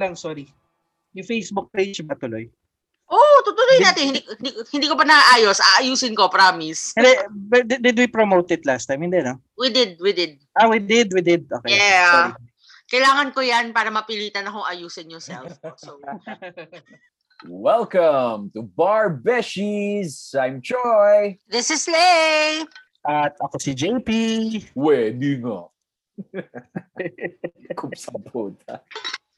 lang, sorry. Yung Facebook page ba tuloy? Oh, tutuloy natin. Hindi, hindi, hindi ko pa naayos. Aayusin ko, promise. Hindi, but did, did we promote it last time? Hindi, no? We did, we did. Ah, we did, we did. Okay. Yeah. Sorry. Kailangan ko yan para mapilitan akong ayusin yung self. ko. So, Welcome to Bar Beshies. I'm Troy. this is Lay. At ako si JP. Pwede nga. Kupsang puta.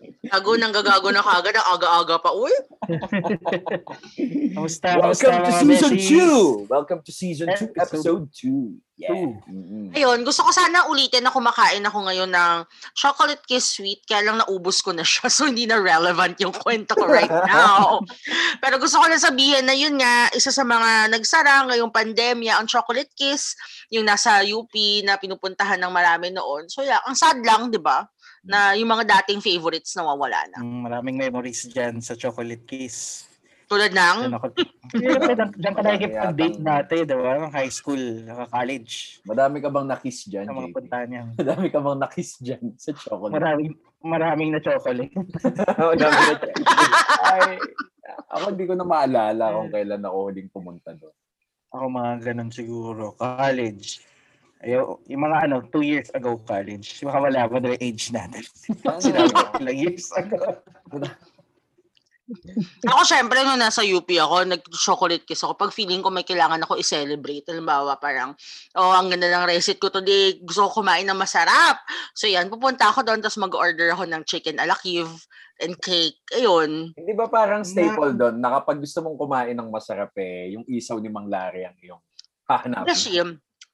Gago nang gagago na kagad. Ang aga-aga pa. Uy, Kamusta? Welcome to season beshies? 2. Welcome to season 2, Episode episode 2. Yeah. two. Mm-mm. Ayun, gusto ko sana ulitin na kumakain ako ngayon ng chocolate kiss sweet, kaya lang naubos ko na siya, so hindi na relevant yung kwento ko right now. Pero gusto ko na sabihin na yun nga, isa sa mga nagsara ngayong pandemya, ang chocolate kiss, yung nasa UP na pinupuntahan ng marami noon. So yeah, ang sad lang, di ba? Na yung mga dating favorites nawawala na. Mm, maraming memories dyan sa Chocolate Kiss. Tulad Diyan ng, ako, diyan diyan ka nakikipag-date dati, di ba? Nung High school, naka-college. Madami ka bang nakiss dyan, Sa mga JP? punta niya. Madami ka bang nakiss dyan sa chocolate? Maraming, maraming na chocolate. Madami na Ay, ako hindi ko na maalala kung kailan ako huling pumunta doon. Ako mga ganun siguro. College. Ayo, yung mga ano, two years ago college. Baka wala mo na yung age natin. Sinabi ko ilang years ago. ako syempre nung nasa UP ako, nag-chocolate kiss ako. Pag feeling ko may kailangan ako i-celebrate, halimbawa parang, oh, ang ganda ng receipt ko today, gusto ko kumain ng masarap. So yan, pupunta ako doon, tapos mag-order ako ng chicken alakiv and cake. Ayun. Hindi ba parang staple doon na kapag gusto mong kumain ng masarap eh, yung isaw ni Mang Larry ang iyong hahanapin? Kasi,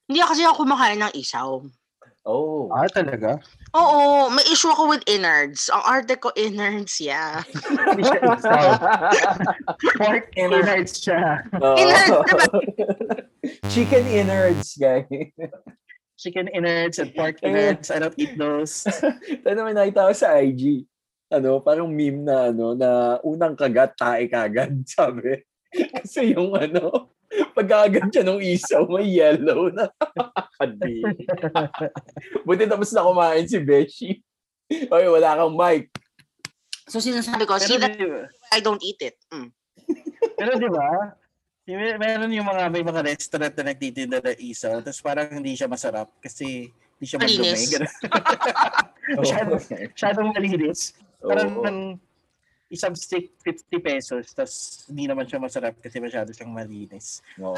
hindi kasi ako kumakain ng isaw. Oh. Ah, talaga? Oo, may issue ako with innards. Ang arte ko innards, yeah. Hindi siya isaw. Pork innards siya. Oo. Innards, diba? Chicken innards, guys. Chicken innards and pork innards. I don't eat those. Ito naman nakita ko sa IG. Ano, parang meme na ano, na unang kagat, tae kagad, sabi. Kasi yung ano, pagkagat siya ng isaw, may yellow na. Kadi. Buti tapos na kumain si Beshi. Oy, wala kang mic. So sinasabi ko, see Pero, that di ba, I don't eat it. Mm. pero di ba? May- Meron yung mga may mga restaurant na nagtitinda ng isaw, tapos parang hindi siya masarap kasi hindi siya madumi. Masyadong, masyadong malinis. Parang Oo. Isang stick 50 pesos, tapos hindi naman siya masarap kasi masyado siyang malinis. Oo.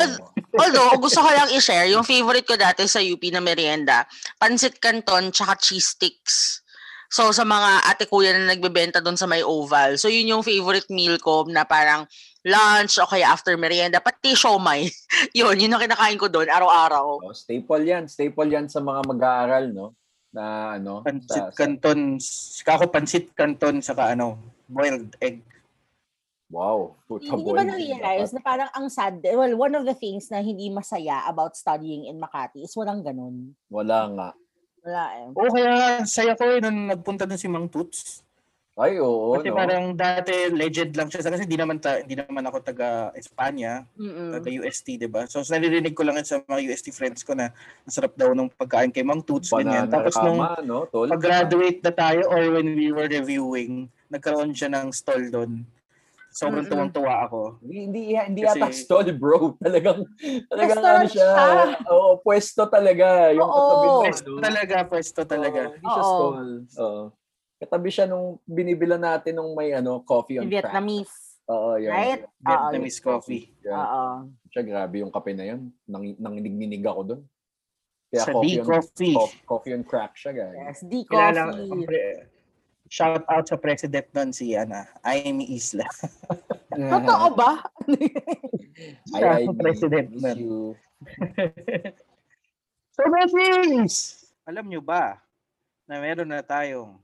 Although, gusto ko lang i-share, yung favorite ko dati sa UP na merienda, pansit canton tsaka cheese sticks. So, sa mga ate kuya na nagbebenta doon sa may oval. So, yun yung favorite meal ko na parang lunch o kaya after merienda. Pati siomay. yun, yun ang kinakain ko doon araw-araw. Oh, staple yan. Staple yan sa mga mag-aaral, no? Na ano? Pansit sa- sa- canton, kako pansit canton, saka ano, boiled egg. Wow. Puta Hindi ba na-realize na parang ang sad, well, one of the things na hindi masaya about studying in Makati is walang ganun. Wala nga. Wala eh. Oo, kaya saya ko eh, nung nagpunta dun si Mang Toots. Ay, oo, Kasi no? parang dati legend lang siya. Kasi hindi naman, ta, hindi naman ako taga Espanya, Mm-mm. taga UST, di ba? So, naririnig ko lang sa mga UST friends ko na masarap daw nung pagkain kay Mang Toots, ganyan. Banana Tapos nung no? Tol? pag-graduate na tayo or when we were reviewing, nagkaroon siya ng stall doon. Sobrang Mm-mm. tuwang-tuwa ako. Hindi, hindi, hindi Kasi- yata stall, bro. Talagang, talagang ano siya. siya. Oo, pwesto talaga. Yung Oo. katabi ng Pwesto talaga, pwesto talaga. Oo, hindi siya Oo. stall. Oo. Katabi siya nung binibila natin nung may ano, coffee on crack. Vietnamese. Oo, yun. Right? Vietnamese coffee. Yan. Oo. Siya, grabe yung kape na yun. Nang, nanginig-ninig ako doon. Kaya Sa coffee D on, Coffee. co- coffee on crack siya, guys. Yes, D Kilala, coffee. Shout out sa president nun si Ana, Amy Isla. Totoo ba? Ay, ang president nun. So, Besties! Alam nyo ba na meron na tayong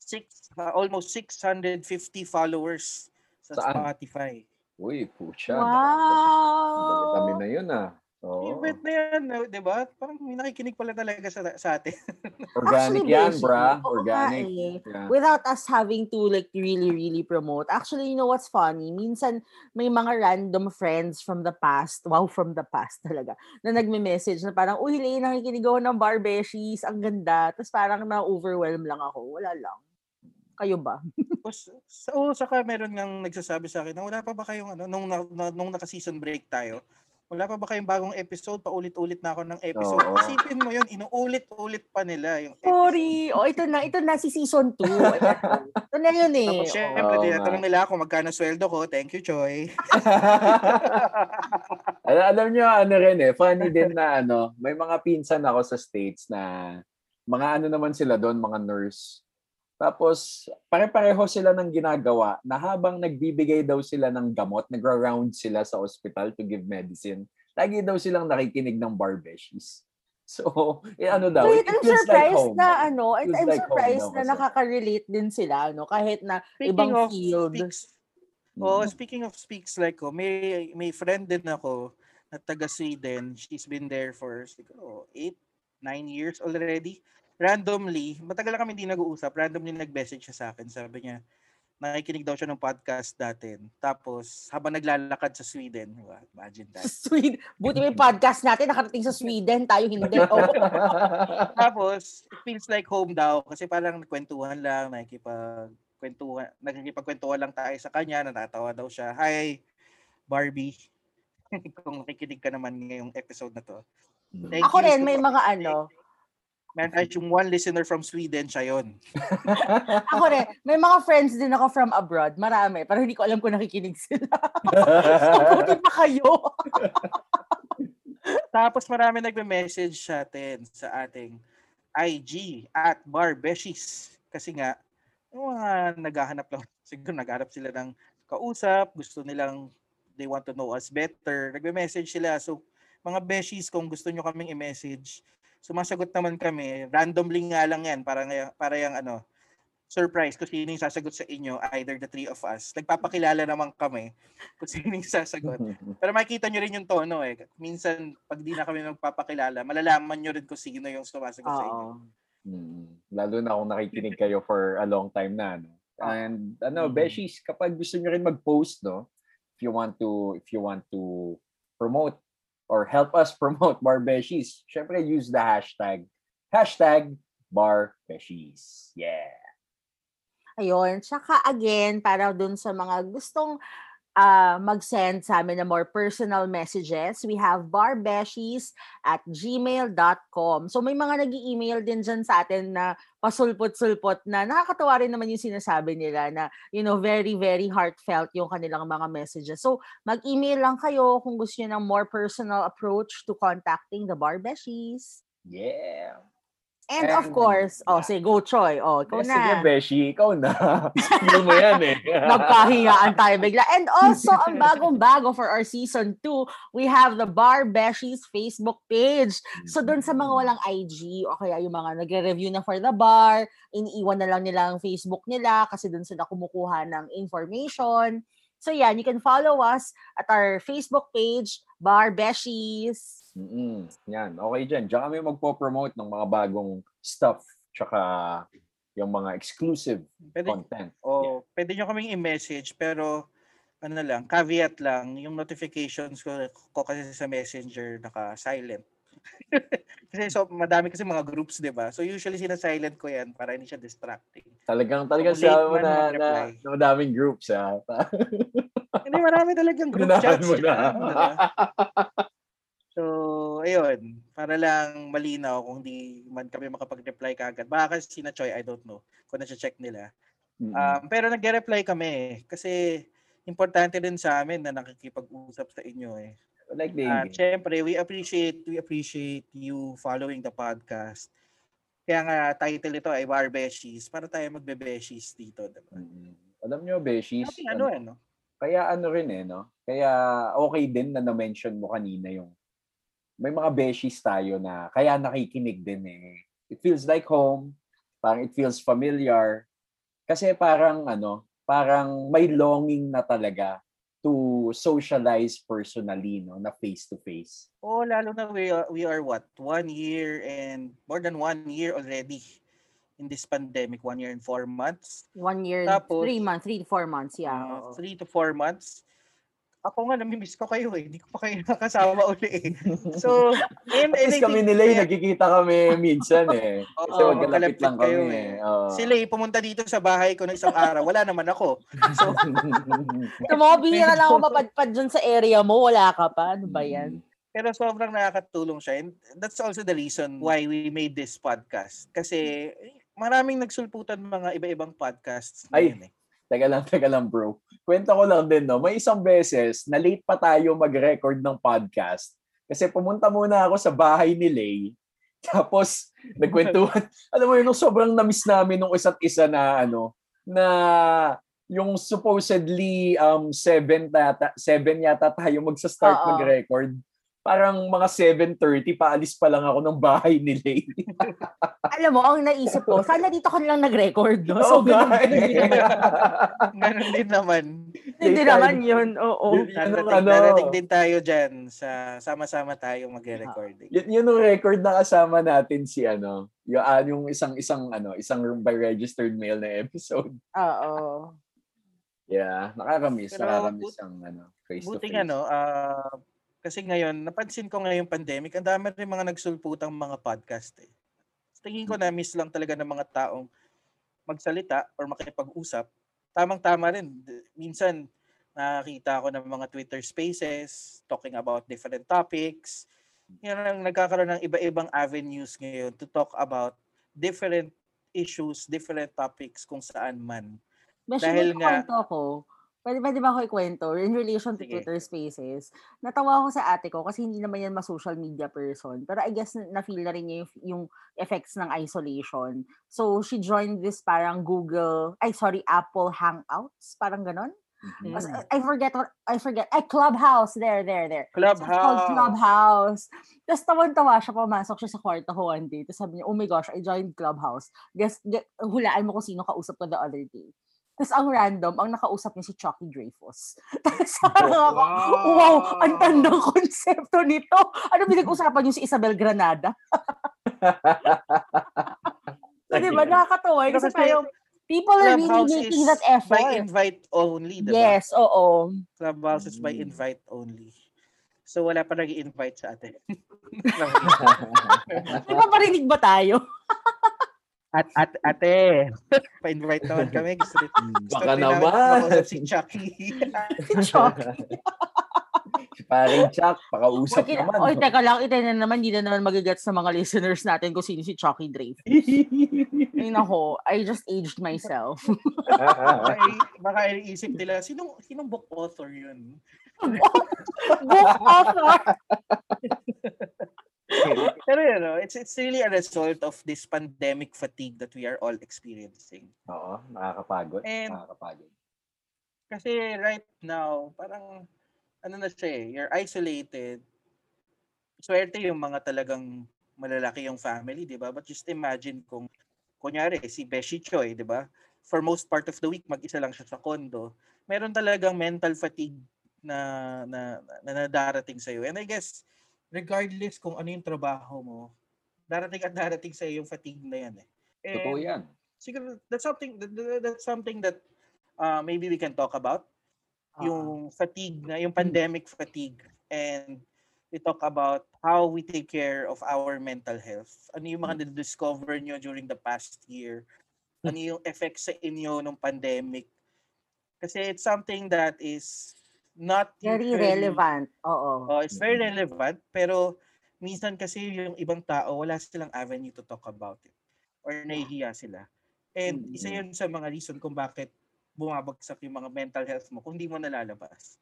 six, uh, almost 650 followers sa Saan? Spotify. Uy, pucha. Wow! Kami na yun, ah. Oo. Favorite na yan, no? di ba? Parang may nakikinig pala talaga sa, sa atin. Organic Actually, yan, bra. Organic. eh. Yeah. Without us having to like really, really promote. Actually, you know what's funny? Minsan may mga random friends from the past, wow, from the past talaga, na nagme-message na parang, uy, Lay, nakikinig ako ng Barbeshies, ang ganda. Tapos parang na-overwhelm lang ako. Wala lang. Kayo ba? Oo, saka meron ngang nagsasabi sa akin na wala pa ba kayong ano, nung, na- nung naka-season break tayo, wala pa ba kayong bagong episode? Paulit-ulit na ako ng episode. Oo. Isipin mo yun, inuulit-ulit pa nila yung episode. Sorry. O, ito na. Ito na si season 2. ito na yun eh. Tapos, syempre, Oo tinatanong nila ako magkano sweldo ko. Thank you, Choy. alam, alam nyo, ano rin eh, funny din na ano, may mga pinsan ako sa States na mga ano naman sila doon, mga nurse. Tapos, pare-pareho sila ng ginagawa na habang nagbibigay daw sila ng gamot, nagra-round sila sa hospital to give medicine, lagi daw silang nakikinig ng barbeshies. So, eh, ano daw, Wait, it I'm feels like surprised home. na ano, Feels I'm like home surprised na nakaka-relate din sila, no? Kahit na Speaking ibang of field. speaks, Mm. oh, speaking of speaks like ko, may may friend din ako na taga Sweden. She's been there for siguro 8, 9 years already. Randomly, matagal na kami hindi nag-uusap. Randomly nag-message siya sa akin. Sabi niya, nakikinig daw siya ng podcast dati. Tapos, habang naglalakad sa Sweden, wow, imagine that. Sweden. Buti may podcast natin nakarating sa Sweden, tayo hindi. Oh. Tapos, it feels like home daw kasi parang nagkwentuhan lang, nakikipagkwentuhan, nakikipagkwentuhan lang tayo sa kanya, natatawa daw siya. Hi, Barbie. Kung nakikinig ka naman ngayong episode na to. Thank Ako rin, may mga ano. Meron tayo yung one listener from Sweden, siya yun. Ako rin, may mga friends din ako from abroad. Marami. Pero hindi ko alam kung nakikinig sila. so, buti pa kayo. Tapos marami nagme-message sa atin sa ating IG at Barbeshies. Kasi nga, yung mga naghahanap lang, siguro naghahanap sila ng kausap, gusto nilang, they want to know us better. Nagme-message sila. So, mga beshies, kung gusto nyo kaming i-message, sumasagot naman kami. Randomly nga lang yan, para, para yung ano, surprise kung sino yung sasagot sa inyo, either the three of us. Nagpapakilala naman kami kung sino yung sasagot. Pero makikita nyo rin yung tono eh. Minsan, pag di na kami magpapakilala, malalaman nyo rin kung sino yung sumasagot sa inyo. Oo. Mm. Lalo na kung nakikinig kayo for a long time na. No? And ano, Mm. Beshies, kapag gusto nyo rin mag-post, no? If you want to, if you want to promote or help us promote Bar Beshies, syempre use the hashtag, hashtag Bar Beshies. Yeah. Ayun. Tsaka again, para dun sa mga gustong ah, mag-send sa amin ng more personal messages, we have barbeshies at gmail.com. So may mga nag email din dyan sa atin na pasulpot-sulpot na nakakatawa rin naman yung sinasabi nila na, you know, very, very heartfelt yung kanilang mga messages. So mag-email lang kayo kung gusto nyo ng more personal approach to contacting the barbeshies. Yeah. And, of course, oh, say go Troy. Oh, ikaw na. Sige, Beshi, ikaw na. Tignan mo yan eh. Nagkahiyaan tayo bigla. And also, ang bagong-bago for our season 2, we have the Bar Beshies Facebook page. So, doon sa mga walang IG o kaya yung mga nagre-review na for the bar, iniiwan na lang nila ang Facebook nila kasi doon sila kumukuha ng information. So, yan, you can follow us at our Facebook page, Bar Beshies. Mm-mm. Yan, okay dyan. Diyan kami magpo-promote ng mga bagong stuff tsaka yung mga exclusive Pwede, content. o, pwede nyo kaming i-message, pero ano lang, caveat lang, yung notifications ko, ko kasi sa messenger naka-silent. kasi so, madami kasi mga groups, di ba? So usually sina-silent ko yan para hindi siya distracting. Talagang talagang Late siya mo na, na, na madaming groups ha. Hindi, marami talagang group Ganahan chats. mo na. So, ayun, para lang malinaw kung di man kami makapag-reply kagad. Baka kasi sina Choi, I don't know, kung na-check nila. Mm-mm. Um, pero nag-reply kami kasi importante din sa amin na nakikipag-usap sa inyo eh. like the At syempre, we appreciate we appreciate you following the podcast. Kaya nga title ito ay Bar Beshies para tayo magbe-beshies dito, diba? Mm. Alam nyo, Beshies, Kasi ano eh, no? kaya ano rin eh, no? Kaya okay din na na-mention mo kanina yung may mga beshies tayo na kaya nakikinig din eh. It feels like home, parang it feels familiar. Kasi parang ano, parang may longing na talaga to socialize personally, no, na face to face. Oh, lalo na we are, we are what? One year and more than one year already in this pandemic. One year and four months. One year, Tapos, three months, three to four months, yeah. Uh, three to four months. Ako nga, namimiss ko kayo eh. Hindi ko pa kayo nakasama uli eh. So, and, At least kami nila, eh, nagkikita kami minsan eh. Kasi Oo, magkalapit lang kayo kami. eh. eh. Oo. Sila eh, pumunta dito sa bahay ko ng isang araw. Wala naman ako. So, So, mga bihira lang ako mapadpad dyan sa area mo, wala ka pa. Ano ba yan? pero sobrang nakakatulong siya. And that's also the reason why we made this podcast. Kasi maraming nagsulputan mga iba-ibang podcasts. Ay. eh. Teka lang, teka lang bro. Kwento ko lang din, no? May isang beses na late pa tayo mag-record ng podcast. Kasi pumunta muna ako sa bahay ni Lay. Tapos, nagkwentuhan. alam mo yun, sobrang na-miss namin nung isa't isa na, ano, na yung supposedly um, seven, tata, seven yata tayo magsa-start Oo. mag-record. Parang mga 7.30, paalis pa lang ako ng bahay ni Lay. Alam mo, ang naisip ko, sana dito ka lang nag-record, no? So, So, ganun guys. Ganun din naman. Hindi naman yun, oo. Yun Darating, ano. darating din tayo dyan sa sama-sama tayo mag-recording. Yun, yun yung record na kasama natin si ano, yung, ah, yung isang isang ano, isang by registered mail na episode. Oo. Yeah, nakakamiss, Pero nakakamiss but- ang ano, face to Buting ano, ah, kasi ngayon, napansin ko ngayong pandemic, ang dami rin mga nagsulputang mga podcast eh. Tingin ko na miss lang talaga ng mga taong magsalita or makipag-usap. Tamang-tama rin. Minsan, nakakita ako ng mga Twitter spaces talking about different topics. Yan ang nagkakaroon ng iba-ibang avenues ngayon to talk about different issues, different topics kung saan man. Beshi, Dahil nga- kwento ko. Pwede, pwede ba ako ikwento? In relation to Sige. Twitter Spaces, natawa ako sa ate ko kasi hindi naman yan ma-social media person. Pero I guess na- na-feel na rin niya yung, yung effects ng isolation. So, she joined this parang Google, ay sorry, Apple Hangouts, parang ganon. Mhm. Mas- I forget, what- I forget, ay Clubhouse, there, there, there. It's called Clubhouse. Clubhouse. Tapos tawan-tawa siya, pumasok siya sa kwarto ko one day. Tapos sabi niya, oh my gosh, I joined Clubhouse. Guess, get, hulaan mo kung sino kausap ko the other day. Tapos ang random, ang nakausap niya si Chucky Dreyfus. Tapos parang ako, wow, ang tandang konsepto nito. Ano pinag-usapan niyo si Isabel Granada? So, di ba, nakakatawa. Kasi parang, people are really making that effort. by invite only, diba? Yes, oo. Clubhouse is by Mm. invite only. So wala pa nag invite sa atin. Nagpaparinig ba tayo? At at ate, pa-invite naman kami. Gusto rin, gusto Baka rin namin naman. makausap si Chucky. Si Chucky. si paring Chuck, pakausap Oy, naman. Oy, teka lang, ito na naman, hindi na naman magigets sa mga listeners natin kung sino si Chucky Dreyfus. Ay nako, I just aged myself. baka, baka iisip nila, sinong, sinong book author yun? Book author. Pero you know, it's, it's really a result of this pandemic fatigue that we are all experiencing. Oo, nakakapagod. And- nakakapagod. Kasi right now, parang, ano na siya eh, you're isolated. Swerte yung mga talagang malalaki yung family, di ba? But just imagine kung, kunyari, si Beshi Choi, di ba? For most part of the week, mag-isa lang siya sa condo. Meron talagang mental fatigue na, na, na, na darating sa'yo. And I guess, regardless kung ano yung trabaho mo, darating at darating sa'yo yung fatigue na yan eh. And Totoo yan. siguro that's something that, that- that's something that uh, maybe we can talk about Ah. yung fatigue na yung pandemic fatigue and we talk about how we take care of our mental health ano yung mga na-discover nyo during the past year ano yung effects sa inyo ng pandemic kasi it's something that is not Very usually- relevant. Oo. Oh, it's very Mhm. relevant pero minsan kasi yung ibang tao wala silang avenue to talk about it or nahihiya sila. And isa Mhm. yun sa mga reason kung bakit bumabagsak yung mga mental health mo kung di mo nalalabas.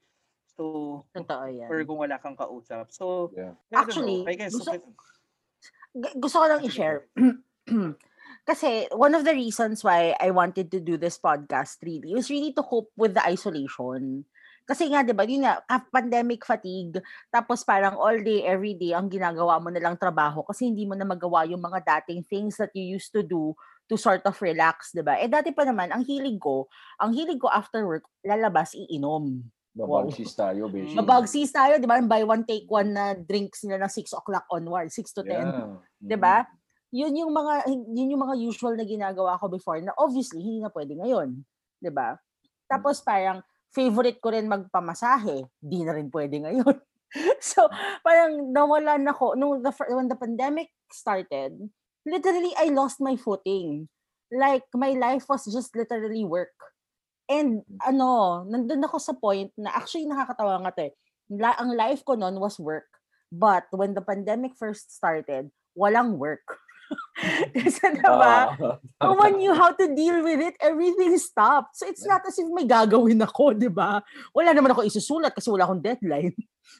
So, Totoo yan. or kung wala kang kausap. So, Yeah. Actually, know. I guess, gusto- okay. G- gusto ko lang i-share. Kasi one of the reasons why I wanted to do this podcast really was really to cope with the isolation. Kasi nga, di ba, yun nga, pandemic fatigue, tapos parang all day, every day, ang ginagawa mo na lang trabaho kasi hindi mo na magawa yung mga dating things that you used to do to sort of relax, di ba? Eh dati pa naman, ang hilig ko, ang hilig ko after work, lalabas, iinom. Babagsis tayo, Beshi. Mm. Mabagsis tayo, di ba? Buy one, take one na drinks nila ng 6 o'clock onward, 6 to 10. Yeah. 'di ba? Yun yung mga yun yung mga usual na ginagawa ko before na obviously hindi na pwede ngayon, 'di ba? Tapos parang favorite ko rin magpamasahe. Di na rin pwede ngayon. so, parang nawalan ako. Nung the, when the pandemic started, literally, I lost my footing. Like, my life was just literally work. And, ano, nandun ako sa point na, actually, nakakatawa nga to eh. La- ang life ko noon was work. But, when the pandemic first started, walang work. Kasi diba, Ah, no one knew how to deal with it. Everything stopped. So it's not as if may gagawin ako, di ba? Wala naman ako isusulat kasi wala akong deadline.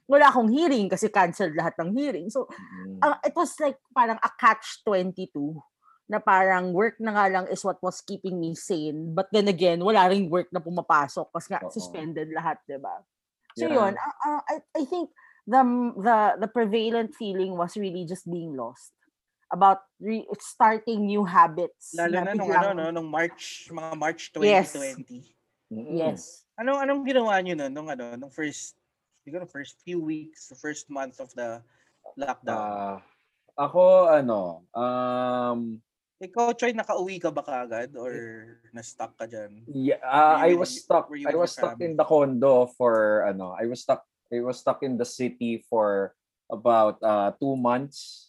Wala akong hearing kasi canceled lahat ng hearing. So uh, it was like parang a catch-22 na parang work na nga lang is what was keeping me sane. But then again, wala ring work na pumapasok kasi nga suspended lahat, di ba? So Yeah. yun, uh, uh, I, I think the, the, the prevalent feeling was really just being lost about re- starting new habits. Lalo na nung biglang- ano, no, nung March, mga March Yes. 2020. mm, Yes. Anong anong ginawa niyo nun nung ano, nung first siguro first few weeks, the first month of the lockdown? Ah, ako, ano, um, Ikaw, Troy, nakauwi ka ba kaagad or na-stuck ka dyan? Yeah, uh, I was stuck. I was stuck family? in the condo for ano. I was stuck. I was stuck in the city for about uh, two months.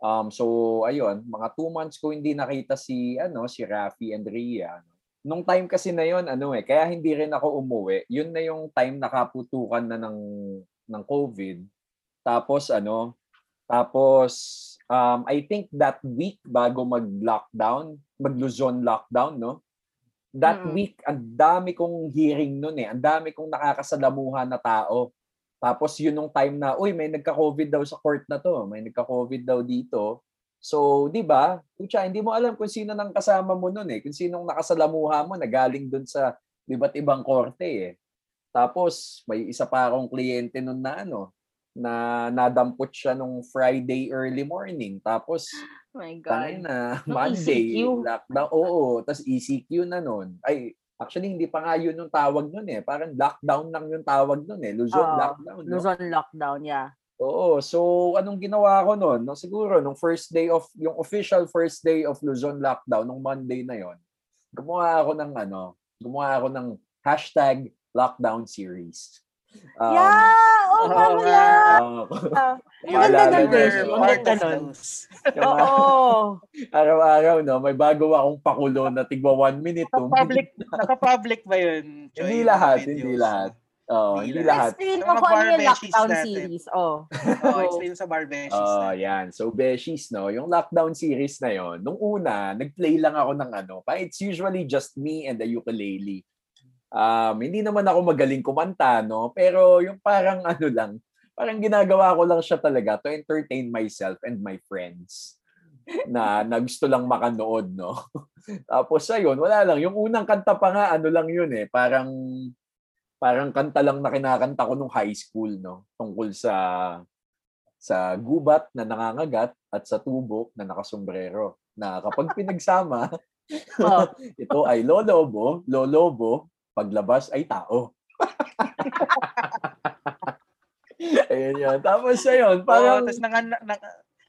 Um, so ayun, mga two months ko hindi nakita si ano si Rafi and Ria. Nung time kasi na yon ano eh, kaya hindi rin ako umuwi. Yun na yung time nakaputukan na ng ng COVID. Tapos ano, tapos um, I think that week bago mag-lockdown, mag-Luzon lockdown, no? That Mm. week, ang dami kong hearing nun eh. Ang dami kong nakakasalamuhan na tao. Tapos yun nung time na, uy, may nagka-COVID daw sa court na to. May nagka-COVID daw dito. So, di ba? Pucha, hindi mo alam kung sino nang kasama mo nun eh. Kung sinong nakasalamuha mo na galing dun sa iba't ibang korte eh. Tapos, may isa pa akong kliyente nun na ano, na nadampot siya nung Friday early morning. Tapos, Oh my God. na, Nung Monday, ECQ? lockdown. Oo, tapos ECQ na nun. Ay, actually, hindi pa nga yun yung tawag nun eh. Parang lockdown lang yung tawag nun eh. Luzon Oo, lockdown. No? Luzon lockdown, yeah. Oo, so anong ginawa ko nun? No, siguro, nung first day of, yung official first day of Luzon lockdown, nung Monday na yon gumawa ako ng ano, gumawa ako ng hashtag lockdown series. Um, yeah! Oh, nga. yan? ah, You Maalala were niyo yun. part Ganda of nun. Oo. araw-araw, no, may bago akong pakulo na tigwa one minute, two Naka-public, naka-public ba yun? Joy, Hindi yung lahat, videos? hindi lahat. Oo, Hindi hindi lahat. Explain mo kung ano yung lockdown natin. series. Oh. Oo, explain sa Barbeshies Oh, natin. yan. So, Beshies, no, yung lockdown series na yon nung una, nag-play lang ako ng ano, pa it's usually just me and the ukulele. Um, hindi naman ako magaling kumanta, no, pero yung parang ano lang, parang ginagawa ko lang siya talaga to entertain myself and my friends na, na gusto lang makanood, no. Tapos ayun, wala lang. Yung unang kanta pa nga, ano lang yun eh, parang parang kanta lang na kinakanta ko nung high school, no, tungkol sa sa gubat na nangangagat at sa tubok na nakasombrero. Na kapag pinagsama, Oh. ito ay lolobo, lolobo, paglabas ay tao. Ayun yun. Tapos ayun, Parang, parang tapos nanganak, nang,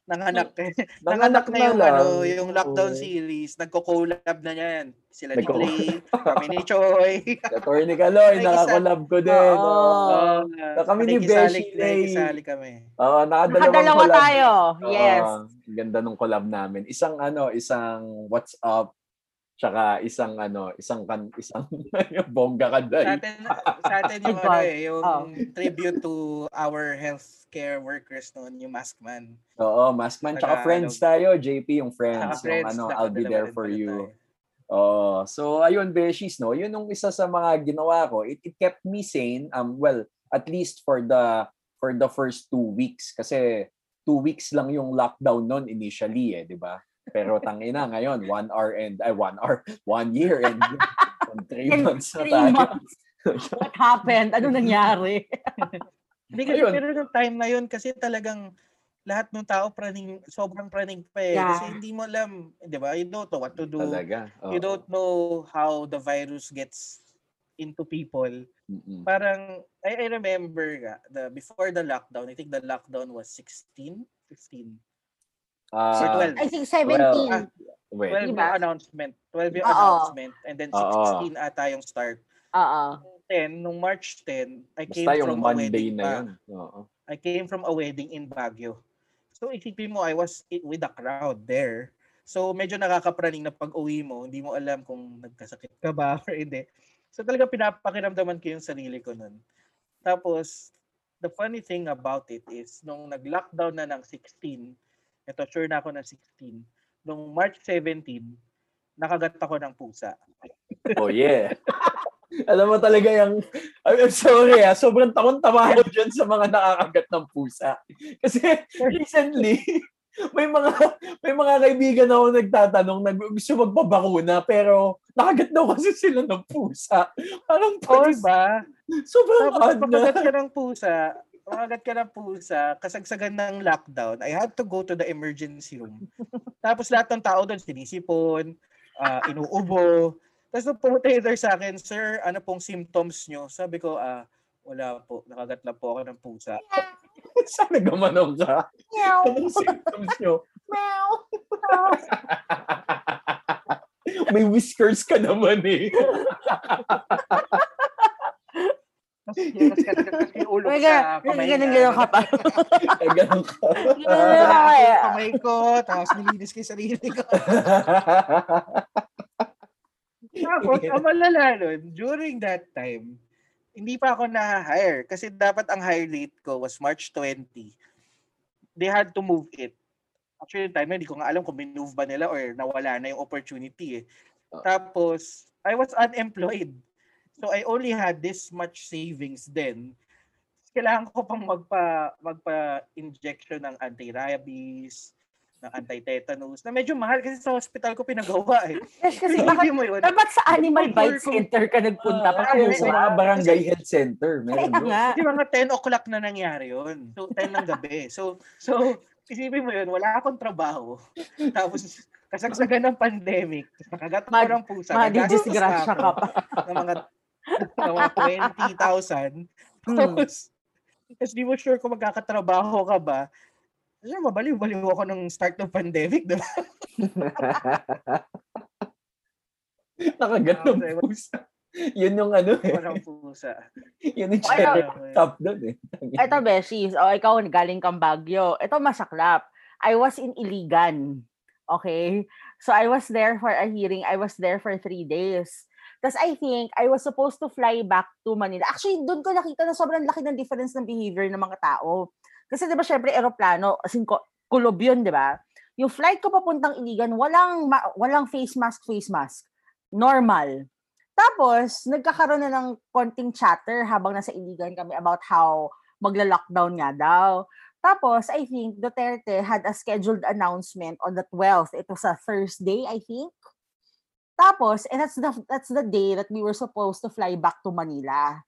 nanganak, eh. nanganak nanganak na yung, lang. ano, yung lockdown Oo. series. Nagko-collab na yan. Sila ni Nagko- Clay, kami ni Choi. Attorney Kaloy, nakakolab ko din. Oo. Oo. Uh, kami ni Beshi Clay. Nakikisali kami. Oo, nakadalawang Nakadalawa collab. tayo. Yes. Ang ganda nung collab namin. Isang ano, isang what's up, tsaka isang ano, isang kan, isang bongga ka Sa atin, sa atin yung, ano, eh, yung Oh. tribute to our healthcare workers noon, yung Maskman. Oo, Maskman, tsaka Tagalog. friends tayo, JP, yung friends, Saka friends, yung ano, I'll be there for you. tayo. Oh, so ayun Beshies no. Yun yung isa sa mga ginawa ko. It, it kept me sane. Um well, at least for the for the first two weeks kasi two weeks lang yung lockdown noon initially eh, di ba? Pero tangina ngayon, one hour and ay one hour, one year and, and three And months na tayo. months. What happened? Ano nangyari? Hindi kasi, Ayun. pero yung time na yun, kasi talagang lahat ng tao praning, sobrang praning pa eh. Yeah. Kasi hindi mo alam, di ba? You don't know what to do. Talaga. You oo. don't know how the virus gets into people. Mm-mm. Parang, I, I remember nga, the, before the lockdown, I think the lockdown was 16, 15, Ah, or 12. I think 17. Ah, wait. 12 Diba? yung announcement. 12 yung Oo. announcement. And then Oo. 16 ata yung start. Oo. 10, nung March 10, I came Basta yung from a Monday wedding na yun. Oo. I came from a wedding in Baguio. So isipin mo, I was with the crowd there. So medyo nakakapraning na pag uwi mo, hindi mo alam kung nagkasakit ka ba or hindi. So talaga pinapakiramdaman ko yung sarili ko nun. Tapos, the funny thing about it is, nung nag-lockdown na ng 16, ito sure na ako ng 16, nung March 17, nakagat ako ng pusa. Oh, yeah. Alam mo talaga yung, I'm sorry ah, sobrang takon-tama ako dyan sa mga nakakagat ng pusa. Kasi recently, may mga may mga kaibigan ako nagtatanong na gusto magpabakuna pero nakagat daw kasi sila ng pusa. Parang Oh, ba? sobrang Tapos odd na. makagat ka ng pusa, makagat ka ng pusa, kasagsagan ng lockdown, I had to go to the emergency room. Tapos lahat ng tao doon, sinisipon, ah, inuubo. Tapos nung pumunta nurse sa akin, Sir, ano pong symptoms nyo? Sabi ko, ah, wala po, nakagat lang po ako ng pusa. Sana gumanong ka. Meow. Anong symptoms nyo? Meow. May whiskers ka naman eh. Tapos yung kasi yung ulo ko May sa kamay ganun niya. ganun ka pa. Ganun ka. Ganun ka kaya. kamay ko, tapos nilinis yung sarili ko. Tapos, ang malala nun, during that time, hindi pa ako na-hire. Kasi dapat ang hire date ko was March 20. They had to move it. Actually, yung time na, hindi ko nga alam kung minove ba nila or nawala na yung opportunity eh. Tapos, I was unemployed. So, I only had this much savings then. Kailangan ko pang magpa, magpa-injection ng anti-rabies, ng anti-tetanus, na medyo mahal kasi sa hospital ko pinagawa eh. Yes, kasi Isipin bakit, mo yun. dapat sa Animal Bite Center ka nagpunta Ah, pa sa mga barangay health center, meron. Di mga 10 o'clock na nangyari yun. So, 10 ng gabi. So, so isipin mo yun, wala akong trabaho. Tapos, kasagsagan ng pandemic. Nakagat Mad- ng pusa. Madidisgrasya ka pa. Ng mga, ng mga 20,000. Hmm. Tapos, tapos di mo sure kung magkakatrabaho ka ba. Kasi mabaliw-baliw ako nung start ng pandemic, diba? Nakagat ng Okay. pusa. Yun yung ano eh. Walang pusa. Yun yung cherry ah, top doon eh. Ito, Beshies. O, ikaw, galing kang Baguio. Ito, masaklap. I was in Iligan. Okay? So, I was there for a hearing. I was there for three days. Tapos, I think, I was supposed to fly back to Manila. Actually, doon ko nakita na sobrang laki ng difference ng behavior ng mga tao. Kasi, di ba, syempre, aeroplano, as in, kulob yun, di ba? Yung flight ko papuntang Iligan, walang, ma- walang face mask, face mask. Normal. Tapos, nagkakaroon na ng konting chatter habang nasa Iligan kami about how magla-lockdown nga daw. Tapos, I think Duterte had a scheduled announcement on the 12th. It was a Thursday, I think. Tapos, and that's the, that's the day that we were supposed to fly back to Manila.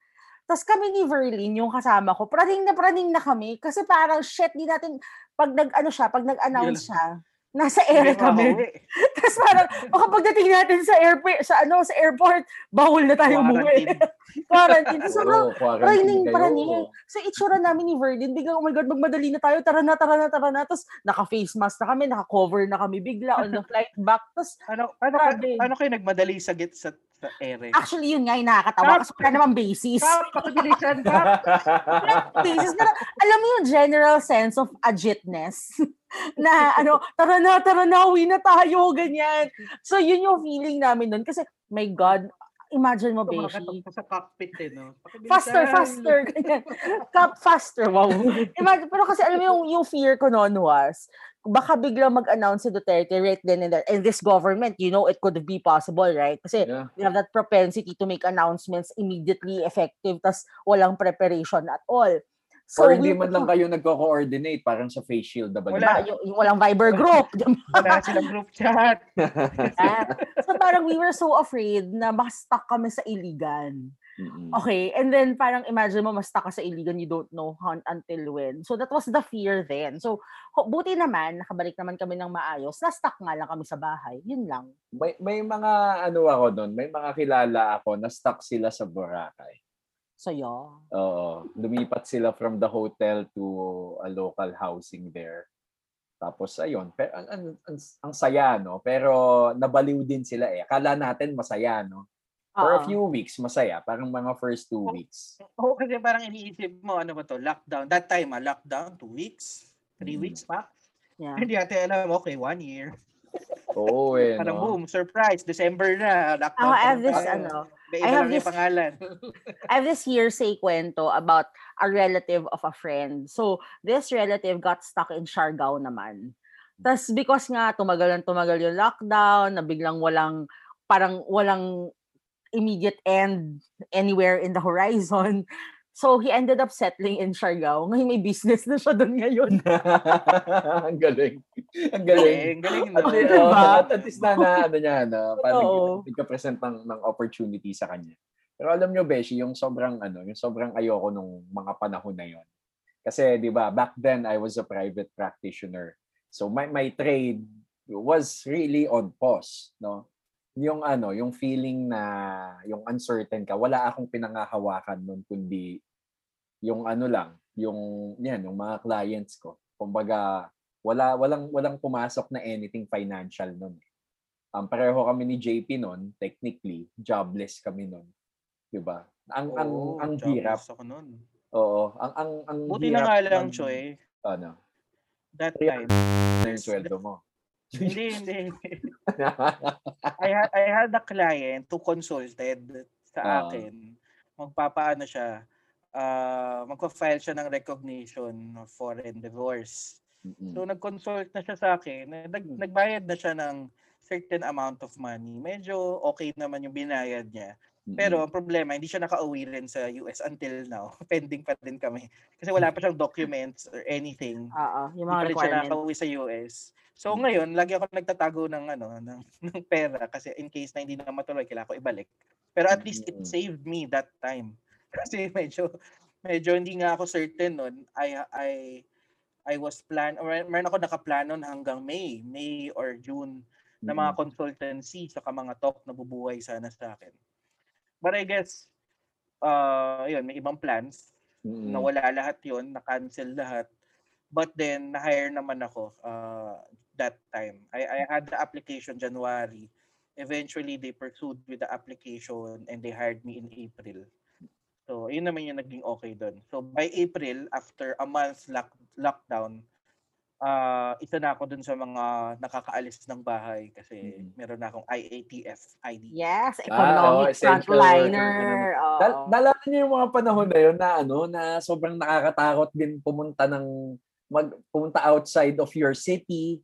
Tapos kami ni Verlin, yung kasama ko, praning na praning na kami. Kasi parang, shit, di natin, pag nag, ano siya, pag nag-announce siya, nasa air kami. Tapos parang, baka pagdating natin sa airport, sa ano, sa airport, bawal na tayo umuwi. Quarantine. So, quarantine praning, kayo. praning. So, itsura namin ni Verlin, biglang, oh my God, magmadali na tayo, tara na, tara na, tara na. Tapos, naka-face mask na kami, naka-cover na kami bigla on the flight back. Tapos, Ano, ano, Grabe. ano kayo nagmadali sa git sa, sa ere? actually, yun nga yung nakakatawa kasi wala namang basis. Kap, pakabilisan ka. basis. Pero, alam mo yung general sense of agitness na ano, tara na, tara na, uwi na tayo, ganyan. So, yun yung feeling namin nun. Kasi, my God, imagine mo, Beshi. Kumakatok ka sa cockpit eh, no? Pakabilisan. Faster, faster, ganyan. Cup faster, wow. Imagine, pero kasi alam mo yung, yung fear ko noon was, baka biglang mag-announce si Duterte right then and there. And this government, you know, it could be possible, right? Kasi Yeah. we have that propensity to make announcements immediately effective, tas walang preparation at all. So, Or hindi we- man lang kayo nagko-coordinate parang sa face shield na ba? Wala. Yung, yung walang Viber group. Wala silang group chat. So parang we were so afraid na baka-stuck kami sa iligan. Mm-mm. Okay, and then parang imagine mo mas stuck ka sa iligan, you don't know how until when. So that was the fear then. So buti naman, nakabalik naman kami ng maayos. Na-stuck nga lang kami sa bahay. Yun lang. May, may mga ano ako doon, may mga kilala ako na stuck sila sa Boracay. So yeah. Oo. Lumipat sila from the hotel to a local housing there. Tapos ayun, pero ang, ang, ang, ang saya no, pero nabaliw din sila eh. Akala natin masaya no. For a Oo. few weeks, masaya. Parang mga first two Oh. weeks. Oo, kasi parang iniisip mo, ano ba to, lockdown. That time, ah, lockdown, two weeks, three Mm. weeks pa. Yeah. Hindi natin alam, okay, one year. Oo eh, Parang no? boom, surprise, December na, lockdown Ako, I pa have rin this, ano, May I have lang yung this- pangalan. I have this hearsay kwento about a relative of a friend. So, this relative got stuck in Siargao naman. Tapos because nga tumagal ng tumagal yung lockdown, na biglang walang parang walang immediate end anywhere in the horizon. So, he ended up settling in Siargao. Ngayon may business na siya doon ngayon. Ang galing. Ang galing. Galing, galing At, Diba? oh, at least na, na ano niya, na, parang Oo. nagka-present ng, ng opportunity sa kanya. Pero alam nyo, Beshi, yung sobrang ano, yung sobrang ayoko nung mga panahon na yon. Kasi 'di ba, back then I was a private practitioner. So my my trade was really on pause, no? Yung ano, yung feeling na yung uncertain ka, wala akong pinangahawakan nun kundi yung ano lang, yung yan, yung mga clients ko. Kumbaga, wala walang walang pumasok na anything financial nun. Um, pareho kami ni JP nun, technically, jobless kami nun. 'Di ba? Ang ang Oo, ang jobless hirap. ako nun. Oo, ang ang ang Buti na hirap nga lang, ng- Choy, Ano? that time. Na yung sweldo mo. Hindi, hindi. hindi. I, had, I had a client who consulted sa Ah. akin. Magpapaano siya, ah magpa-file siya ng recognition of foreign divorce. Mm-mm. So nag-consult na siya sa akin. Nag, Hmm. nagbayad na siya ng certain amount of money. Medyo okay naman yung binayad niya. Pero ang problema, hindi siya nakauwi rin sa US until now. Pending pa din kami. Kasi wala pa siyang documents or anything. Oo, yung Hindi mga pa rin siya requirements. nakauwi sa US. So Mm. ngayon, lagi ako nagtatago ng ano ng, ng pera kasi in case na hindi na matuloy, kailangan ko ibalik. Pero at least it Mm. saved me that time. Kasi medyo medyo hindi nga ako certain noon. I I I was plan or meron ako nakaplano na hanggang May, May or June na mga consultancy sa mga talk na bubuhay sana sa akin. But I guess uh yun, may ibang plans Mm-mm. nawala lahat yon na-cancel lahat. But then, na-hire naman ako uh, that time. I, I had the application January. Eventually, they pursued with the application and they hired me in April. So, yun naman yung naging okay doon. So, by April, after a month lock, lockdown, uh, isa na ako dun sa mga nakakaalis ng bahay kasi Mhm. meron na akong IATF ID. Yes, Ah, economic oo, essential frontliner. Dal- naalala niyo yung mga panahon na yun na ano na sobrang nakakatakot din pumunta ng mag pumunta outside of your city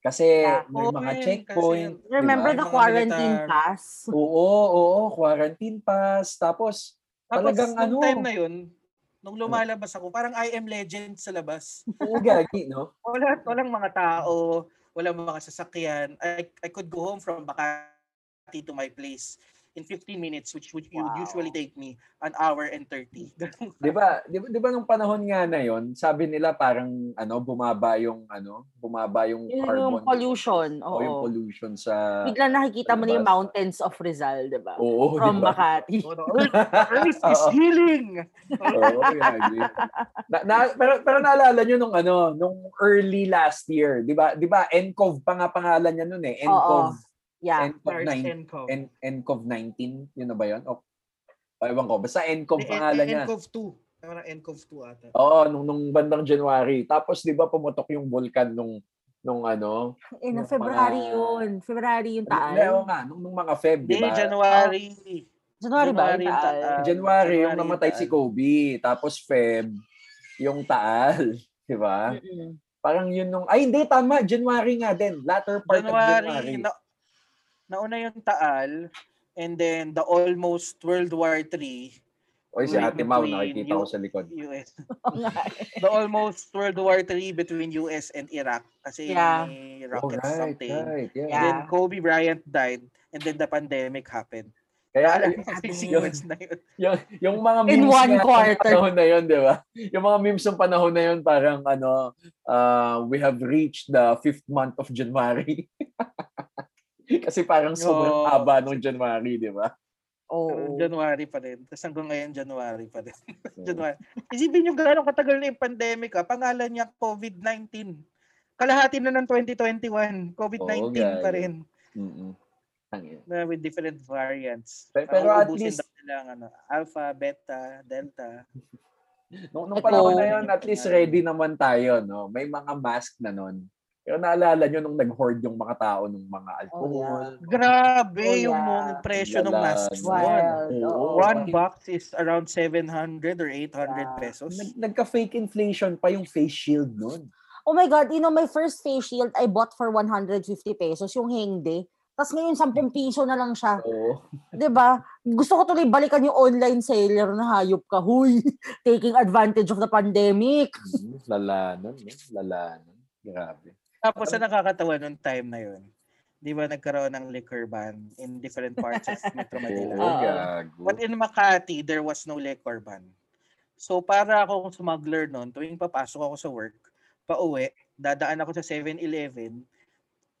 kasi Yeah. may mga man, checkpoint. kasi- Remember ba? the quarantine militar. pass? Oo, oo, quarantine pass. Tapos Tapos, Talagang ano- time na yun, nung lumalabas ako, parang I am legend sa labas. oo, gagi, no? Wala, walang mga tao, walang mga sasakyan. I, I could go home from Makati to my place in 15 minutes, which would would Wow. usually take me an hour and 30. Ganun. 'Di ba? 'Di ba, 'di ba nung panahon nga na 'yon, sabi nila parang ano, bumaba yung ano, bumaba yung Yung, carbon. yung pollution. Oo, yung Oo. pollution sa Bigla nakikita mo na yung mountains of Rizal, di ba? Oo, From 'di ba? Makati. Oh. Earth, is Oo. healing! Oo, na, na, pero pero naalala niyo nung ano, nung early last year, 'di ba? 'Di ba Encov pa nga pangalan niya noon eh. Encov, Yeah. Encov Mars 9, and Cove. En, Encov 19, yun na ba 'yon? O o, ewan ko, basta Hindi, pangalan niya. Encov 2. Parang Encov 2 ata. Oo, nung, nung bandang January. Tapos 'di ba pumutok yung vulkan nung nung ano, Eh, na Yung February mga- yun. February yung taal. oo nga, nung, nung mga Feb, di ba? January. January ba yung yung taal? taal. January, yung January namatay yung si taal. Kobe. Tapos Feb, yung taal. Di ba? Parang yun nung... Ay, hindi, tama. January nga din. Latter part of January, January. Na, nauna yung Taal, and then the almost World War III, Oy, si Ate Mau, nakikita ko sa likod. US. Eh. The almost World War III between US and Iraq kasi Yeah. may Oh, rockets right, something. right. Yeah. And then. Kobe Bryant died, and then the pandemic happened. Kaya, Alam y- mo kasi Yung- sequence na yun. yung, yung mga In memes one nga ng quarter. panahon na yun, di ba? Yung mga memes ng panahon na yun, parang ano, uh, we have reached the fifth month of January. Kasi parang sobrang haba nung January, di ba? Oo. January pa rin. Tapos hanggang ngayon, January pa rin. January. Isipin nyo gano'ng katagal na yung pandemic. Ah. Pangalan niya COVID-19. Kalahati na ng 2021. COVID-19 Oo, pa gago. rin. Tangin. na with different variants. Pero- pero at least- daw nila ang ano, alpha, beta, delta. Nung, nung panahon na yun, at least ready naman tayo, no? May mga mask na nun. Pero naalala nyo nung nag-hoard yung mga tao ng mga alcohol. Grabe Oh, yung yeah. mga presyo ng Lala, masks no? noon. Wild. Oo. oo. One box is around 700 or 800 Yeah. pesos. Nag, nagka-fake inflation pa yung face shield nun. Oh my God, you know, my first face shield I bought for 150 pesos, yung Hengde. Tapos ngayon, 10 piso na lang siya. Oo. 'Di ba? Gusto ko tuloy balikan yung online seller na hayop ka. Huy, taking advantage of the pandemic. Mm, Lala nun, no? Lala nun. Grabe. Tapos sa nakakatawa nung time na yun, di ba nagkaroon ng liquor ban in different parts of Metro Manila. Oo. gago. But in Makati, there was no liquor ban. So para ako smuggler noon, tuwing papasok ako sa work, pauwi, dadaan ako sa 7-Eleven,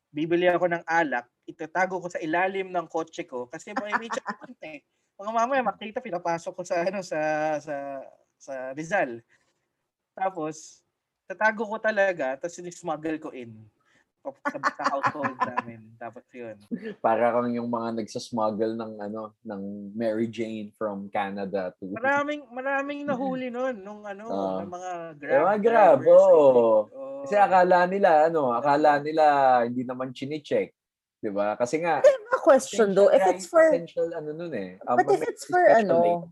bibili ako ng alak, itatago ko sa ilalim ng kotse ko kasi may may checkpoint eh. Mga mamaya makita pinapasok ko sa ano sa sa sa Rizal. Tapos tatago ko talaga, tapos sinismuggle ko in sa, sa household namin. Tapos yun. Para kang yung mga nagsasmuggle ng ano ng Mary Jane from Canada to Maraming maraming nahuli noon nung ano, Ah. ng mga Grab. Eh, mga Grab, drivers, I think. oo. Oo. Kasi akala nila ano, akala nila hindi naman chine-check. 'Di ba? Kasi nga A question though, if it's for, essential ano nun eh. Um, But if may it's for, ano,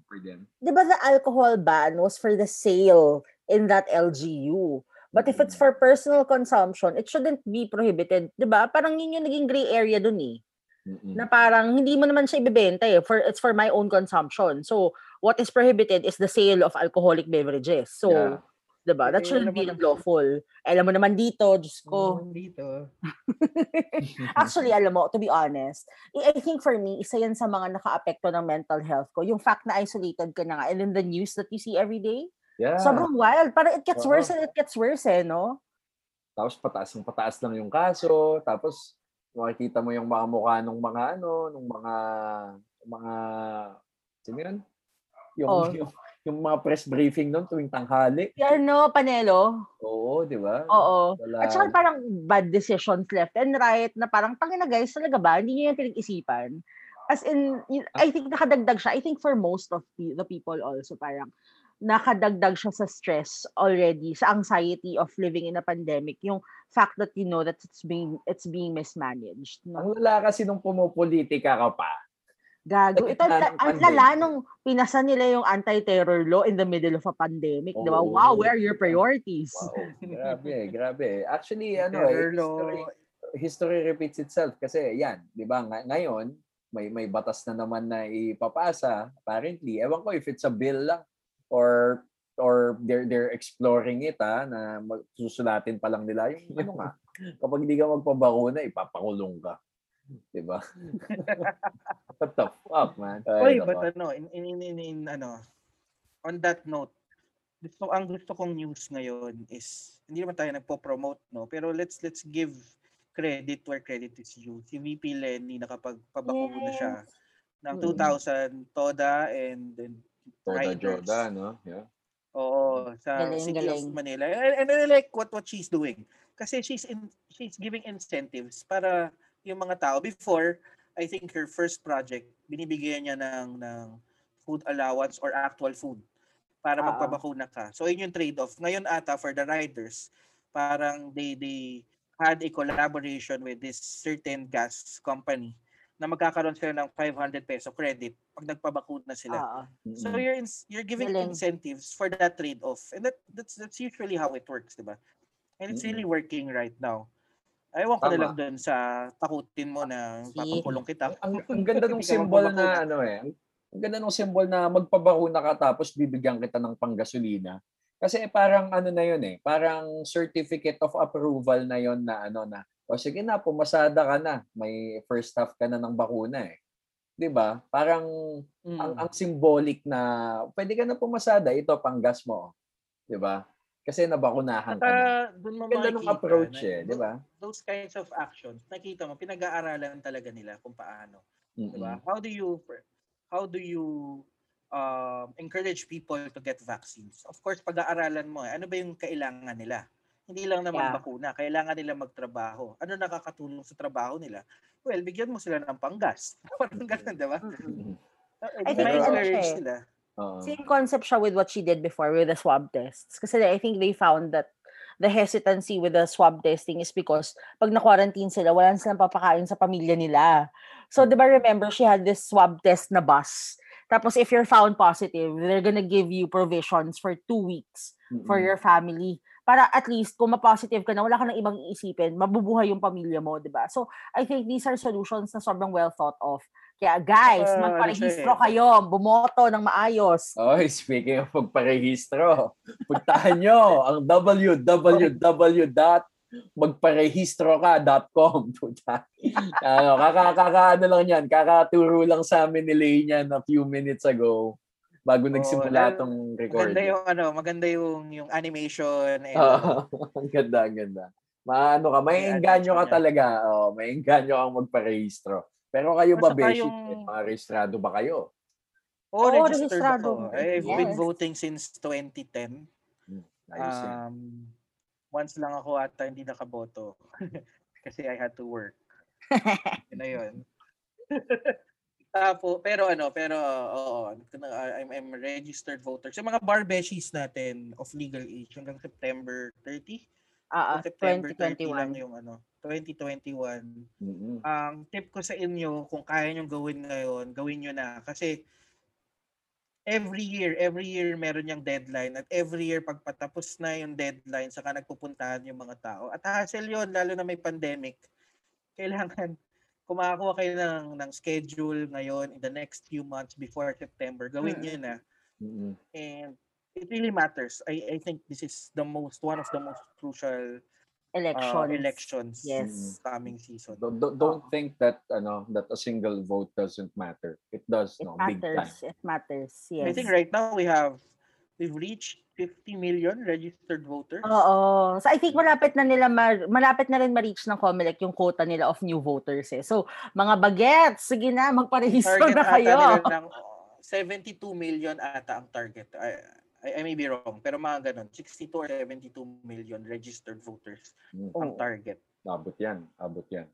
di ba the alcohol ban was for the sale in that LGU? But if it's for personal consumption, it shouldn't be prohibited. Ba? Parang yun yung naging gray area dun eh. Mm-mm. Na parang hindi mo naman siya ibebenta eh. For, it's for my own consumption. So, what is prohibited is the sale of alcoholic beverages. So, Yeah. di ba? That shouldn't alam be lawful. Alam mo naman dito, Diyos ko. Mm, dito. Actually, alam mo, to be honest, I I think for me, isa yan sa mga naka-apekto ng mental health ko. Yung fact na isolated ka na nga. And then the news that you see every day, Yeah. sobrang wild. Parang it gets Oo. worse and it gets worse eh, no? Tapos pataas ng pataas lang yung kaso, tapos makikita mo yung mga mukha ng mga ano, ng mga mga sino yun? Yung, Oh. yung, yung mga press briefing noon tuwing tanghali. Si ano, Panelo? Oo, di ba? Oo. Wala. At saka parang bad decisions left and right na parang, tangina guys, talaga ba? Hindi nyo yan pinag-isipan. As in, yun- I think nakadagdag siya. I think for most of the, the people also, parang nakadagdag siya sa stress already, sa anxiety of living in a pandemic. Yung fact that you know that it's being it's being mismanaged. No? Ang lala kasi nung pumupolitika ka pa. Gago. Ito, ang lala nung pinasa nila yung anti-terror law in the middle of a pandemic. di ba? Oo. Wow, where are your priorities? Wow. grabe, grabe. Actually, ano, eh, Terror law. history, history repeats itself kasi yan, 'di ba? Nga- Ngayon, may may batas na naman na ipapasa apparently. Ewan ko if it's a bill lang or or they're they're exploring it ha, na mag- susulatin pa lang nila yung ano nga. Kapag hindi ka magpabakuna, ipapakulong ka. 'Di ba? What the fuck, man? Oy, but ano, in, in, in, in, in, ano, on that note, gusto, ang gusto kong news ngayon is, hindi naman tayo nagpo-promote, no? Pero let's, let's give credit where credit is due. Si VP Lenny nakapagpabakuna siya ng Mm. 2,000 TODA and then Toda riders. Joda, no? Yeah. Oo, sa Galing, City galing. of Manila. And, and I like what what she's doing. Kasi she's in she's giving incentives para yung mga tao before I think her first project binibigyan niya ng ng food allowance or actual food para Ah. magpabakuna ka. So yun yung trade-off. Ngayon ata for the riders, parang they they had a collaboration with this certain gas company na magkakaroon sila ng 500 peso credit pag nagpabakuna sila. Ah, So you're ins- you're giving Galing. incentives for that trade-off. And that that's that's usually how it works, 'di ba? And it's really working right now. Ayaw ko na lang doon sa takutin mo na papakulong kita. ang, ang ganda ng symbol na ano eh. Ang, ganda ng symbol na magpabakuna ka tapos bibigyan kita ng panggasolina. Kasi parang ano na yun eh, parang certificate of approval na yon na ano na, o sige na, pumasada ka na, may first half ka na ng bakuna eh. 'Di ba? Parang Mm. ang ang symbolic na pwede ka na pumasada, ito panggas mo. 'Di ba? Kasi nabakunahan ka Saka na. doon mo Ganda ng approach na eh, 'di ba? Those kinds of actions, nakita mo, pinag-aaralan talaga nila kung paano. Mm-mm. 'di ba? How do you how do you um, encourage people to get vaccines? Of course, pag-aaralan mo, eh, ano ba yung kailangan nila? Hindi lang naman Yeah. bakuna. Kailangan nila magtrabaho. Ano nakakatulong sa trabaho nila? Well, bigyan mo sila ng panggas. Parang ganun, di ba? Mm-mm. I think siya eh. sila. Oo. Same concept siya with what she did before with the swab tests. Kasi I think they found that the hesitancy with the swab testing is because pag na-quarantine sila, wala na silang papakain sa pamilya nila. So, di ba remember, she had this swab test na bus. Tapos, if you're found positive, they're gonna give you provisions for two weeks for Mm-mm. your family. Para at least, kung ma-positive ka na, wala ka nang ibang iisipin, mabubuhay yung pamilya mo, di ba? So, I think these are solutions na sobrang well thought of. Kaya guys, Ah, ano magparehistro eh. kayo, bumoto ng maayos. Oy, speaking of pagparehistro, puntahan nyo ang www.magparehistroka.com. Puta. ano, kaka, kaka, ano lang yan, kakaturo lang sa amin ni Lay a few minutes ago bago nagsimula lalo- tong Maganda recording. yung ano, maganda yung yung animation and Oo, ang ganda, ang ganda. Maano ka, may engganyo ka niya. talaga. Oh, may engganyo kang magparehistro. Pero kayo ba, Beshi? yung- Mga rehistrado ba kayo? Oh, Oo, registered ako. I've been Yes. voting since 2010. Ayos yan. Um, once lang ako ata hindi nakaboto. Kasi I had to work. Yun na yun. Tapo, pero ano, pero oo, I'm, I'm registered voter. Sa mga bar beshies natin of legal age hanggang September 30. Ah, ah, September 30 lang 2021. yung ano, 2021. Mm-mm. ang tip ko sa inyo, kung kaya nyo gawin ngayon, gawin nyo na. Kasi every year, every year meron yung deadline at every year pag patapos na yung deadline, saka nagpupuntahan yung mga tao. At hassle yun, lalo na may pandemic. Kailangan kumakakuha kayo ng, ng schedule ngayon in the next few months before September. Gawin nyo na. Mm-mm. And it really matters. I, I think this is the most, one of the most crucial uh, Elections. elections Yes. coming season. Don't, don't, don't think that ano that a single vote doesn't matter. It does, It no, big time. matters. It matters. Yes. I think right now we have we've reached 50 million registered voters. Oo. So I think malapit na nila ma- malapit na rin ma-reach ng COMELEC yung quota nila of new voters eh. So mga bagets, sige na magparehistro target na kayo. nila ng uh, 72 million ata ang target. I, I, I may be wrong, pero mga ganun, 62 or 72 million registered voters Mm. ang target. Abot yan, abot yan.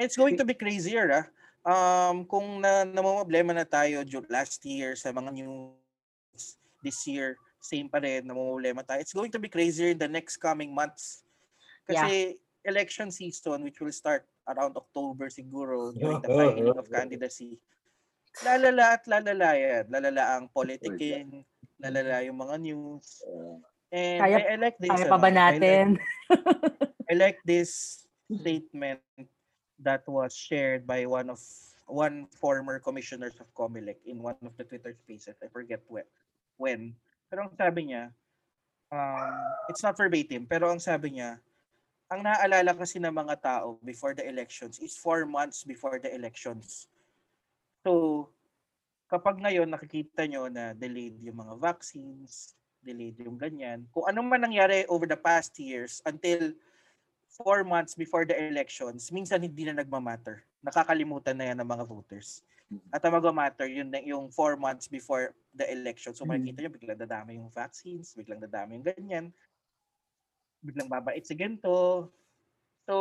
It's going to be crazier, ah. Um, kung na namumblema na tayo last year sa mga news, this year, same pa rin, namumblema tayo. It's going to be crazier in the next coming months. Kasi election season, which will start around October siguro, during the filing of candidacy, lalala at lalala yan. Lalala ang politicking, lalala yung mga news. And Kaya- I, like this. Kaya pa ano, ba I like- natin? I like this statement that was shared by one of one former commissioners of COMELEC in one of the Twitter spaces. I forget when. when. Pero ang sabi niya, um, it's not verbatim, pero ang sabi niya, ang naaalala kasi ng mga tao before the elections is four months before the elections. So, kapag ngayon nakikita nyo na delayed yung mga vaccines, delayed yung ganyan, kung ano man nangyari over the past years until four months before the elections, minsan hindi na nagmamatter. Nakakalimutan na yan ng mga voters. At ang magmamatter, yun na yung four months before the election. So makikita nyo, biglang dadami yung vaccines, biglang dadami yung ganyan, biglang babait si ganito. So,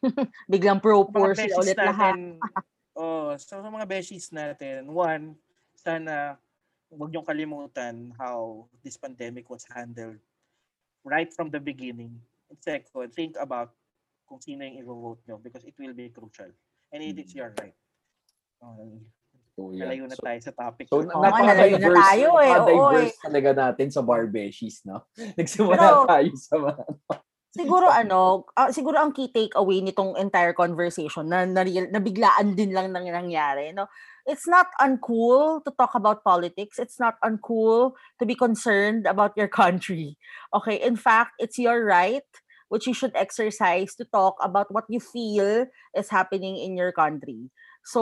Biglang pro-poor sila ulit lahat. natin, oh, so sa mga beshies natin, one, sana huwag niyong kalimutan how this pandemic was handled right from the beginning. And second, think about kung sino yung i-vote nyo because it will be crucial. And it is your right. Um, so, yan. nalayo na So, tayo sa topic. So, Oo nga, nalayo na tayo eh, napaka-diverse talaga natin sa bar beshies, no? Nagsimula Pero- tayo sa mga... Siguro ano, ah, siguro ang key takeaway nitong entire conversation na, na, na biglaan din lang nang nangyari, no? It's not uncool to talk about politics. It's not uncool to be concerned about your country. Okay, in fact, it's your right which you should exercise to talk about what you feel is happening in your country. So,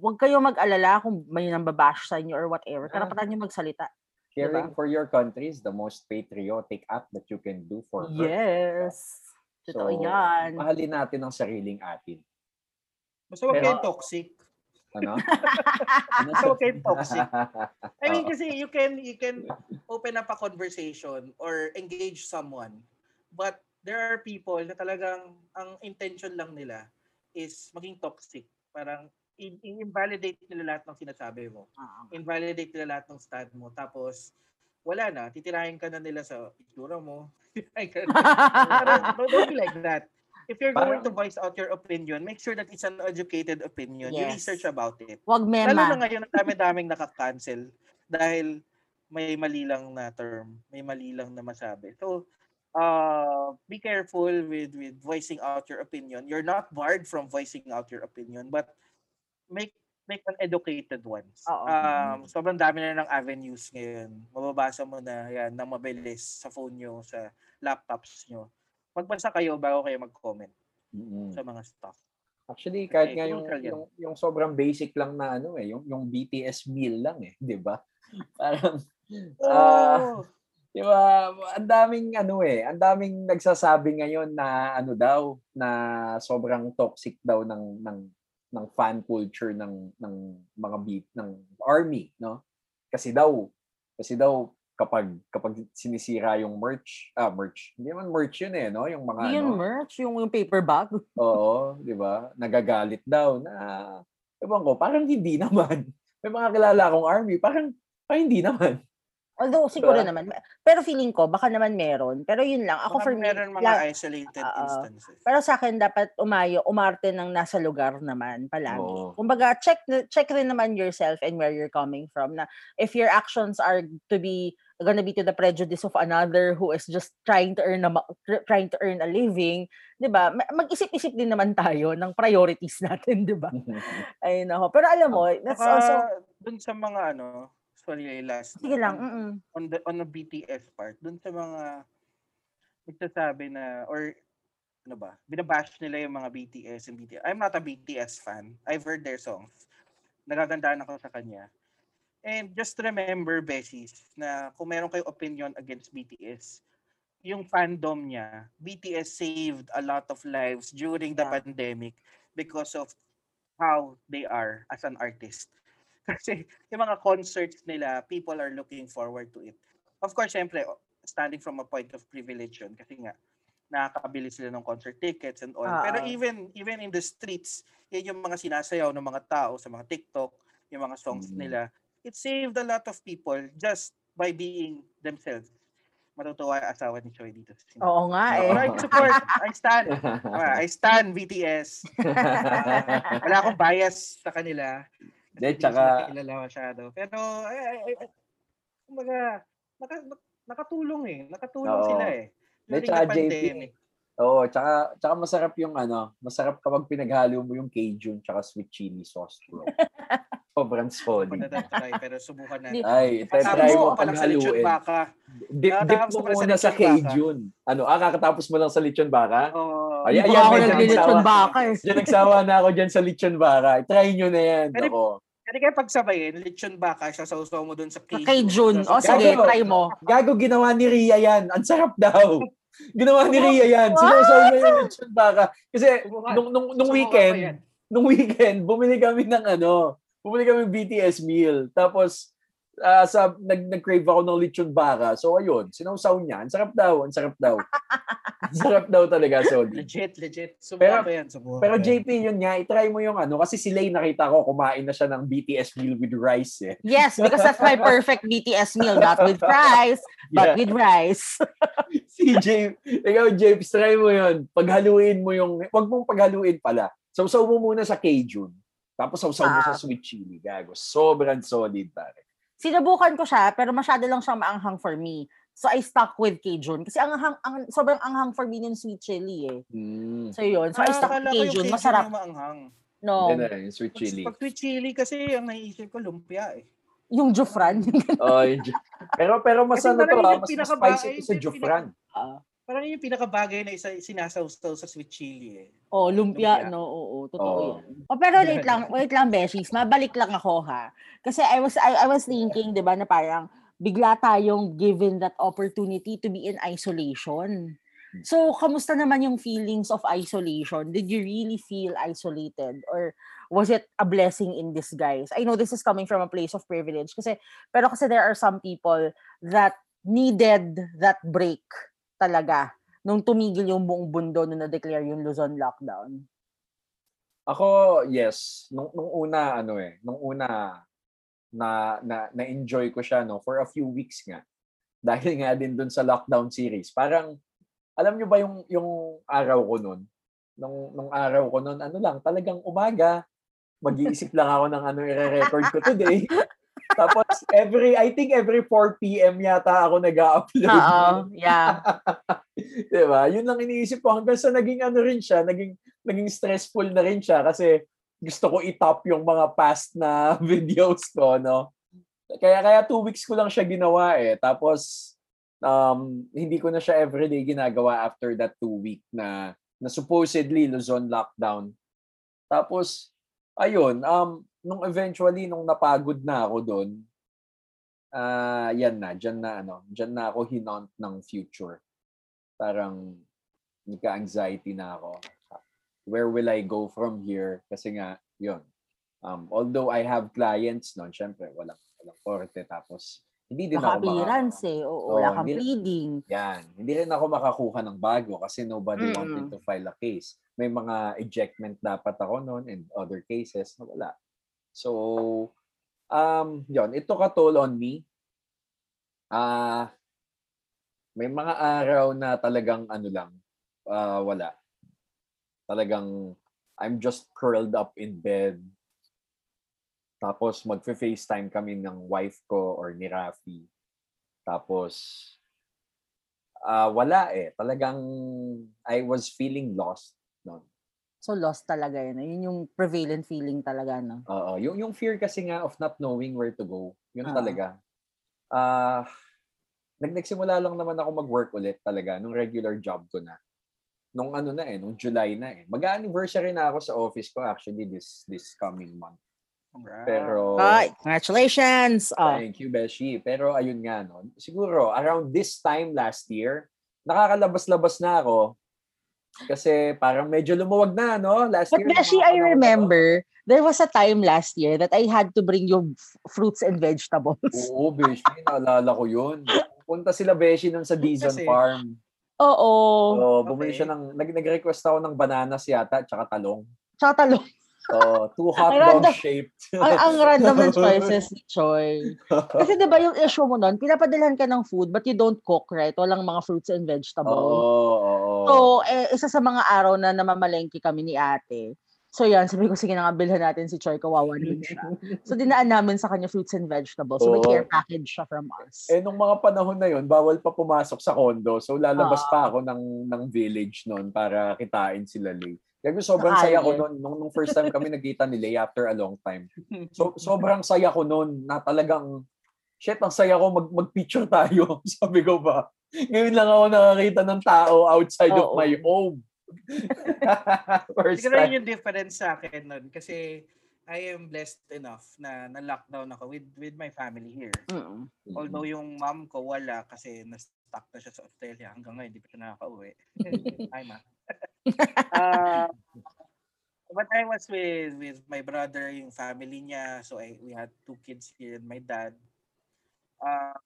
wag kayo mag-alala kung may nambabash sa inyo or whatever. Ah. Karapatan nyo magsalita. Caring for your country is the most patriotic act that you can do for her. Yes. Totoo yan. mahalin natin ang sariling atin. Basta huwag Pero- kayong toxic. Ano? ano So, okay, toxic. I mean, kasi you can you can open up a conversation or engage someone. But there are people na talagang ang intention lang nila is maging toxic. Parang i-invalidate nila lahat ng sinasabi mo. Ah, Invalidate nila lahat ng stand mo. Tapos, wala na. Titirahin ka na nila sa itsura mo. Titirahin ka na. Parang, don't, be like that. If you're going to voice out your opinion, make sure that it's an educated opinion. You Yes. research about it. Wag Lalo na mema. ngayon, ang dami-daming nakaka-cancel dahil may mali lang na term, may mali lang na masabi. So, uh, be careful with with voicing out your opinion. You're not barred from voicing out your opinion, but make make an educated ones. Oo. Um, sobrang dami na ng avenues ngayon. Mababasa mo na yan ng mabilis sa phone nyo, sa laptops nyo. Magbasa kayo bago kayo mag-comment Mm-mm. sa mga stuff. Actually, kahit Okay, nga yung, yung, yung sobrang basic lang na ano eh, yung, yung BTS meal lang eh, di ba? Parang, Oh, di ba, ang daming ano eh, ang daming nagsasabi ngayon na ano daw, na sobrang toxic daw ng, ng, ng fan culture ng, ng mga beat, ng army, no? Kasi daw, kasi daw, kapag kapag sinisira yung merch, ah, merch, hindi man merch yun eh, no? Yung mga Hindi ano, merch, yung, yung paper bag. Oo, di ba? Nagagalit daw na, ewan ko, parang hindi naman. May mga kilala akong army, parang, parang hindi naman. Although siguro Diba? naman. Pero feeling ko, baka naman meron. Pero yun lang. Ako baka for me, meron mga la- isolated Oo. instances. pero sa akin dapat umayo, umarte ng nasa lugar naman palagi. Oo. Kumbaga, check check rin naman yourself and where you're coming from na if your actions are to be gonna be to the prejudice of another who is just trying to earn a trying to earn a living, 'di ba? Ma- Mag-isip-isip din naman tayo ng priorities natin, 'di ba? Ay nako. Pero alam mo, that's Saka, also dun sa mga ano, sorry, last. sige lang. on- Mm. On the, on the BTS part, dun sa mga nagsasabi na, or ano ba, binabash nila yung mga BTS and BTS. I'm not a BTS fan. I've heard their songs. Nagagandaan ako sa kanya. And just remember, Besties, na kung meron kayo opinion against BTS, yung fandom niya, BTS saved a lot of lives during the Yeah. pandemic because of how they are as an artist. Kasi yung mga concerts nila, people are looking forward to it. Of course, syempre, standing from a point of privilege yun, kasi nga, nakakabili sila ng concert tickets and all. Ah, Pero even even in the streets, yan yung mga sinasayaw ng mga tao sa mga TikTok, yung mga songs Mm. nila. It saved a lot of people just by being themselves. Matutuwa yung asawa ni Choi dito. Oo nga eh. I support, I stand. Ah, I stand BTS. Ah, wala akong bias sa kanila. Hindi, Hindi tsaka- sila kilala masyado. Pero, ay, ay, ay, kumbaga, naka, nakatulong eh. Nakatulong Oo. sila eh. Hindi, During tsaka the JP, pandemic. Oo, tsaka, tsaka masarap yung ano, masarap kapag pinaghalo mo yung Cajun tsaka sweet chili sauce, bro. Sobrang solid. na try, pero subukan natin. Ay, try, try mo mo pa lang sa lechon paghaluin. baka. Dip, dip mo muna sa lechon. Cajun. Ano, ah, kakatapos mo lang sa lechon baka? Oh, Ay, ayan, ako naglilitsyon nagsawa. baka eh. Diyan nagsawa na ako dyan sa lechon baka. Try nyo na yan. Pero- Ako. Kasi kaya pagsabayin, lechon baka, sasaw mo dun sa Sa Cajun. Cajun. O Sasaw- sige, Gago. try mo. Gago, ginawa ni Ria yan. Ang sarap daw. Ginawa ni Ria yan. Sinusaw niya yung lechon baka. Kasi nung, nung, nung weekend, nung weekend, bumili kami ng ano, bumili kami ng BTS meal. Tapos, ah, sa, nag, nag-crave ako ng lechon baka. So, ayun, sinausaw niya. Ang sarap daw, ang sarap daw. ang sarap daw talaga, so. Legit, legit. Pero- Subukan ko yan. Subukan Pero. JP, yun nga, itry mo yung ano, kasi si Lay nakita ko, kumain na siya ng BTS meal with rice eh. Yes, because that's my perfect BTS meal. Not with fries, but Yeah. with rice. si James, ikaw James, try mo yun. Paghaluin mo yung, wag mong paghaluin pala. Sausaw mo muna sa Cajun. Tapos sausaw mo Ah. sa sweet chili. Gago. Sobrang solid, pare. Sinubukan ko siya, pero masyado lang siyang maanghang for me. So I stuck with Cajun. Kasi ang, ang, ang sobrang anghang for me yung sweet chili eh. Mm. So yun. So I Ah, stuck with Cajun. Cajun Masarap. yung maanghang. No. Yan na, yung sweet chili. Pag sweet chili kasi, ang naiisip ko, lumpia eh. Yung Jufran. Oh, yung pero pero mas Kasi ano to, ah, mas, mas spicy ito sa yung Jufran. Ah. Parang yung pinakabagay na isa, sinasawsaw sa sweet chili eh. oh, lumpia, Lumpia. no? Oo, totoo Oo. yan. Oh, pero wait lang, wait lang, Beshies. Mabalik lang ako, ha? Kasi I was, I, I was thinking, di ba, na parang bigla tayong given that opportunity to be in isolation. So, kamusta naman yung feelings of isolation? Did you really feel isolated? Or was it a blessing in disguise? I know this is coming from a place of privilege kasi pero kasi there are some people that needed that break talaga nung tumigil yung buong bundo nung na-declare yung Luzon lockdown. Ako, yes. Nung, nung una, ano eh, nung una, na, na, na-enjoy ko siya, no, for a few weeks nga. Dahil nga din dun sa lockdown series. Parang, alam nyo ba yung, yung araw ko nun? Nung, nung araw ko nun, ano lang, talagang umaga, mag-iisip lang ako ng ano i-record ko today. Tapos every, I think every 4 p.m. yata ako nag-upload. Oo, yeah. diba? Yun lang iniisip ko hanggang sa naging ano rin siya, naging, naging stressful na rin siya kasi gusto ko i-top yung mga past na videos ko, no? Kaya kaya two weeks ko lang siya ginawa eh. Tapos um, hindi ko na siya everyday ginagawa after that two week na na supposedly Luzon lockdown. Tapos ayun, um nung eventually nung napagod na ako doon, ah uh, yan na, diyan na ano, diyan na ako hinaunt ng future. Parang nagka-anxiety na ako. Where will I go from here? Kasi nga, yun. Um, although I have clients noon, syempre, walang, walang korte. Tapos, hindi din ako Naka-appearance eh. Oo, Oo, wala kang hindi- pleading. Yan. Hindi rin ako makakuha ng bago kasi nobody Mm-mm. wanted to file a case. May mga ejectment dapat ako noon and other cases na wala. So, um, yon ito ka toll on me. Ah, may mga araw na talagang ano lang, ah, wala. Talagang I'm just curled up in bed. Tapos magfe-FaceTime kami ng wife ko or ni Rafi. Tapos ah wala eh. Talagang I was feeling lost. So lost talaga yun. Yun yung prevalent feeling talaga, no? Oo, yung yung fear kasi nga of not knowing where to go. Yun Oo. talaga. Ah, nag nagsimula lang naman ako mag-work ulit talaga nung regular job ko na. Nung ano na eh, nung July na eh. Mag-anniversary na ako sa office ko actually this this coming month. Congrats. Pero Hi, congratulations! Oh. Thank you, Beshi. Pero ayun nga, no? siguro around this time last year, nakakalabas-labas na ako kasi parang medyo lumuwag na, no? Last But year. Mga I remember, there was a time last year that I had to bring you fruits and vegetables. Oo, Beshi. Naalala ko yun. Punta sila, Beshi, nun sa Dizon Kasi- Farm. Oo. Oo, bumili Okay. siya ng, nag, nag-request ako ng bananas yata, tsaka talong. Tsaka talong. Oo, two hot dog random. shaped. ang, ang random ng choices ni Choi. Kasi di ba yung issue mo nun, pinapadalhan ka ng food but you don't cook, right? Walang mga fruits and Oo, vegetables. oo. So, eh, isa sa mga araw na namamalengke kami ni ate. So yan, sabi ko, sige na nga, bilhan natin si Choi, kawawa siya. So dinaan namin sa kanya fruits and vegetables. So may Oo. care package siya from us. Eh, nung mga panahon na yun, bawal pa pumasok sa condo. So, lalabas Ah. pa ako ng, ng village noon para kitain sila Lay. Kaya sobrang Sa saya ko noon. Nung, nung first time kami nagkita ni Lay after a long time. So, sobrang saya ko noon na talagang, shit, ang saya ko mag, mag-picture tayo. Sabi ko ba? Ngayon lang ako nakakita ng tao outside of Oo. my home. first Siguro yun yung difference sa akin nun. Kasi I am blessed enough na na-lockdown ako with with my family here. Mm. Although yung mom ko wala kasi na-stuck na siya sa Australia hanggang ngayon, hindi pa siya nakaka-uwi. Hi, ma. uh, but I was with with my brother, yung family niya. So I, we had two kids here and my dad. Um,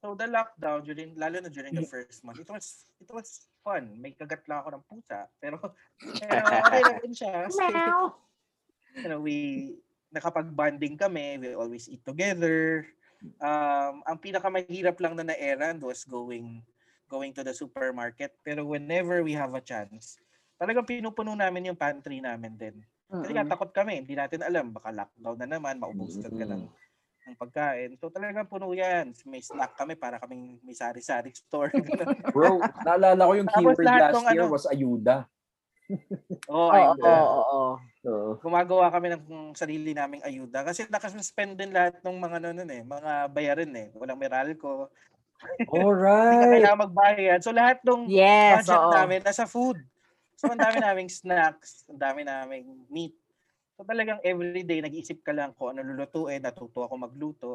so the lockdown during lalo na during the first month, it was it was fun. May kagat lang ako ng pusa, pero pero okay lang din siya. Meow. you know, we nakapag-bonding kami, we always eat together. Um, ang pinakamahirap lang na na-errand was going going to the supermarket. Pero whenever we have a chance, talagang pinupuno namin yung pantry namin din. Kasi nga Mm-mm. takot kami, hindi natin alam, baka lockdown na naman, maubusan ka ng, ng pagkain. So talagang puno yan. May snack kami para kaming may sari-sari store. Bro, naalala ko yung Tapos keyword last ng year ano- was ayuda. oh, Oo, ayun. oo, oo, oo. Oo. gumagawa kami ng sarili naming ayuda kasi nakasuspend din lahat ng mga ano nun eh, mga bayarin eh. Walang Meralco, hindi ka Alright. kailangan magbayad. So lahat ng Yes, budget oo. namin nasa food. So ang dami naming snacks, ang dami naming meat. So talagang everyday nag-iisip ka lang kung ano lulutuin, natuto ako magluto.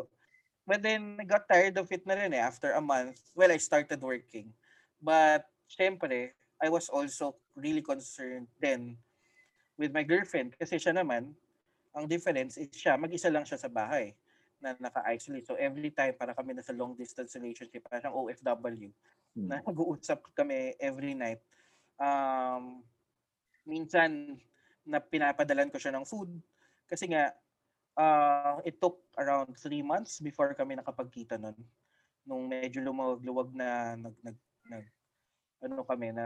But then I got tired of it na rin eh after a month. Well, I started working. But syempre, I was also really concerned then with my girlfriend kasi siya naman, ang difference is siya, mag-isa lang siya sa bahay na naka-isolate. So every time para kami nasa long distance relationship, parang OFW, Hmm. na nag-uusap kami every night. Um, minsan, na pinapadalan ko siya ng food. Kasi nga, uh, it took around three months before kami nakapagkita nun. Nung medyo lumawag-luwag na nag, nag, nag, ano kami, na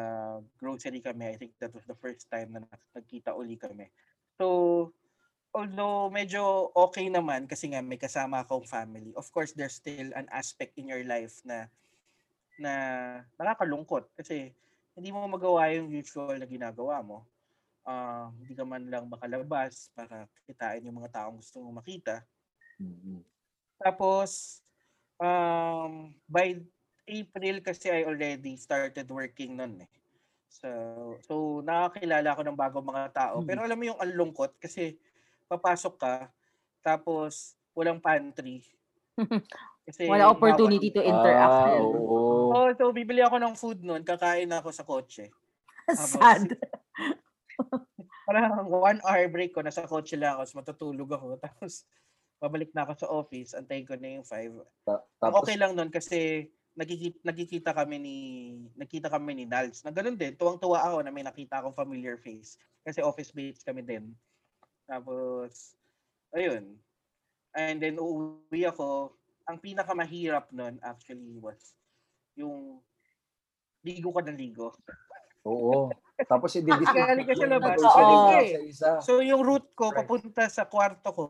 grocery kami. I think that was the first time na nag- nagkita uli kami. So, although medyo okay naman kasi nga may kasama akong family, of course, there's still an aspect in your life na na nakakalungkot kasi hindi mo magawa yung usual na ginagawa mo. Ah, hindi ka man lang makalabas para kitain yung mga taong gusto mong makita. Mm-mm. Tapos, um, by April kasi I already started working nun eh. So, so nakakilala ako ng bagong mga tao. Mm. Pero alam mo yung ang lungkot kasi papasok ka, tapos walang pantry. Kasi Wala opportunity to interact. Ah, oo. Oh, so bibili ako ng food nun, kakain ako sa kotse. Sad. Parang one hour break ko, nasa kotse lang ako, matutulog ako. Tapos babalik na ako sa office, antayin ko na yung five. Ta- tapos, okay lang nun kasi nagkikita, nagkikita kami ni nakita kami ni Nals. Na ganun din, tuwang-tuwa ako na may nakita akong familiar face. Kasi office mates kami din. Tapos, ayun. And then uuwi ako. Ang pinakamahirap nun actually was yung ligo ka ng ligo. oo. Tapos i-didistribute Galing ka sa labas. mo isa-isa. So yung route ko Right. papunta sa kwarto ko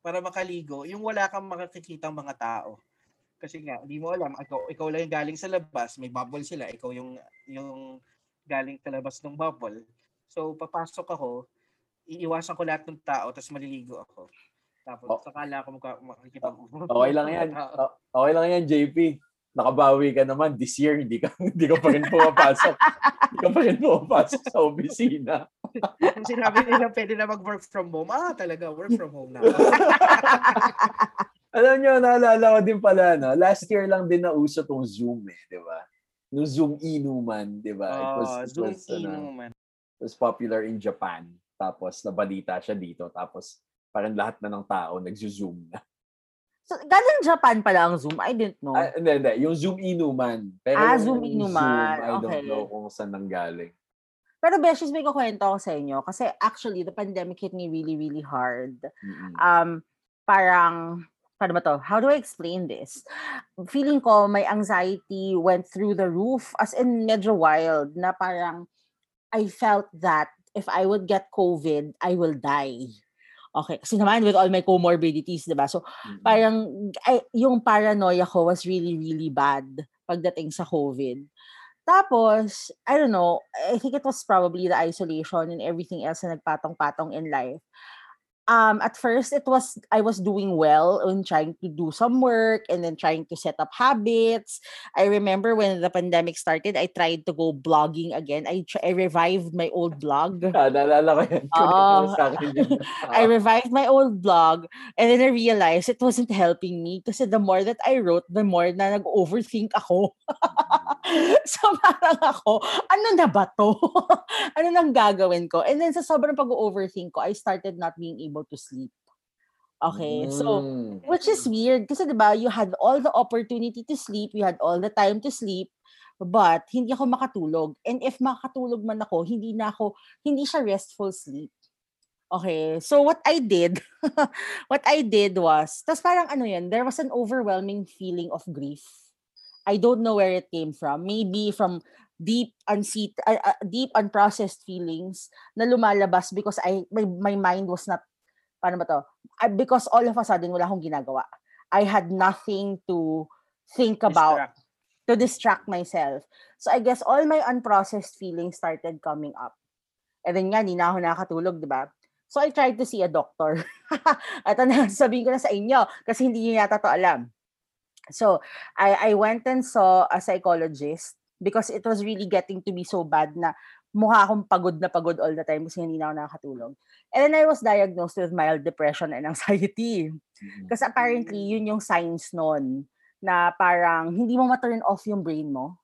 para makaligo, yung wala kang makikitang mga tao. Kasi nga, hindi mo alam, ikaw, ikaw lang yung galing sa labas, may bubble sila, ikaw yung yung galing sa labas ng bubble. So papasok ako, iiwasan ko lahat ng tao, tapos maliligo ako. Tapos Oh. sakala ako magka- makikita ko. Okay lang yan. Okay lang yan, JP. Nakabawi ka naman this year, hindi ka hindi ka pa rin pumapasok. hindi ka pa rin pumapasok sa opisina. Sinabi nila pwede na mag-work from home, ah talaga, work from home na. Alam nyo, naalala ko din pala, no? last year lang din nauso tong Zoom eh, di ba? No Zoom inuman, di ba? it was, Ah, it Zoom was, ano, inuman. it was popular in Japan. Tapos nabalita siya dito. Tapos parang lahat na ng tao nagzo-zoom na. So, galing Japan pala ang Zoom. I didn't know. Ah, hindi, hindi. Yung Zoom inuman. Pero Ah, Zoom inuman. I don't Okay. know kung saan nanggaling. Pero Beshies, may kukwento ako sa inyo. Kasi actually, the pandemic hit me really, really hard. Mm-mm. um, parang, paano ba to? How do I explain this? Feeling ko, my anxiety went through the roof as in medyo wild na parang I felt that if I would get COVID, I will die. Okay, kasi naman with all my comorbidities, di ba? So, Mm-mm. parang ay, yung paranoia ko was really, really bad pagdating sa COVID. Tapos, I don't know, I think it was probably the isolation and everything else na nagpatong-patong in life. Um, at first, it was, I was doing well in trying to do some work and then trying to set up habits. I remember when the pandemic started, I tried to go blogging again. I, tr- I revived my old blog. Ah, naalala ko yan. Connect Oo. mo sa akin yun. I revived my old blog and then I realized it wasn't helping me kasi the more that I wrote, the more na nag-overthink ako. so parang ako, ano na ba to? ano nang gagawin ko? And then sa sobrang pag-overthink ko, I started not being able to sleep. Okay, so Mm. which is weird kasi 'di ba you had all the opportunity to sleep, you had all the time to sleep, but hindi ako makatulog. And if makatulog man ako, hindi na ako hindi siya restful sleep. Okay, so what I did, what I did was, tas parang ano yan, there was an overwhelming feeling of grief. I don't know where it came from. Maybe from deep unseat, uh, uh, deep unprocessed feelings na lumalabas because I my, my mind was not paano ba to? I, because all of a sudden wala akong ginagawa. I had nothing to think about Distract. to distract myself. So I guess all my unprocessed feelings started coming up. And then nga, hindi na ako nakakatulog, di ba? So I tried to see a doctor. At ano, sabihin ko na sa inyo, kasi hindi niyo yata to alam. So I, I went and saw a psychologist because it was really getting to be so bad na mukha akong pagod na pagod all the time kasi hindi na ako nakakatulog. And then I was diagnosed with mild depression and anxiety. Mm. Kasi apparently, yun yung signs nun na parang hindi mo ma-turn off yung brain mo.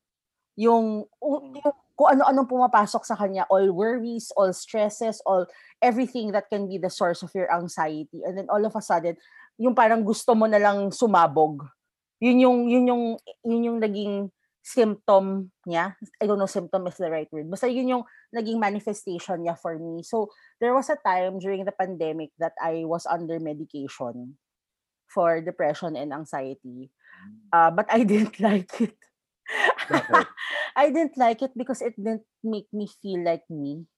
Yung, yung kung ano-anong pumapasok sa kanya, all worries, all stresses, all everything that can be the source of your anxiety. And then all of a sudden, yung parang gusto mo na lang sumabog. Yun yung yun yung yun yung naging symptom niya. I don't know symptom is the right word. Basta yun yung naging manifestation niya for me. So there was a time during the pandemic that I was under medication for depression and anxiety. Uh, but I didn't like it. Bakit? I didn't like it because it didn't make me feel like me.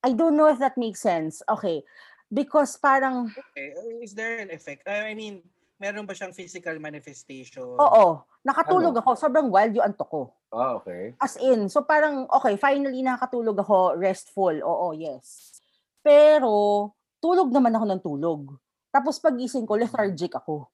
I don't know if that makes sense. Okay. Because parang, Okay, is there an effect? I mean, meron ba siyang physical manifestation? oo, nakatulog Ano? ako. Sobrang wild yung antok ko. Ah, okay. As in, so parang, okay, finally nakakatulog ako, restful. Oo, yes. Pero, tulog naman ako ng tulog. Tapos pagising ko, lethargic ako.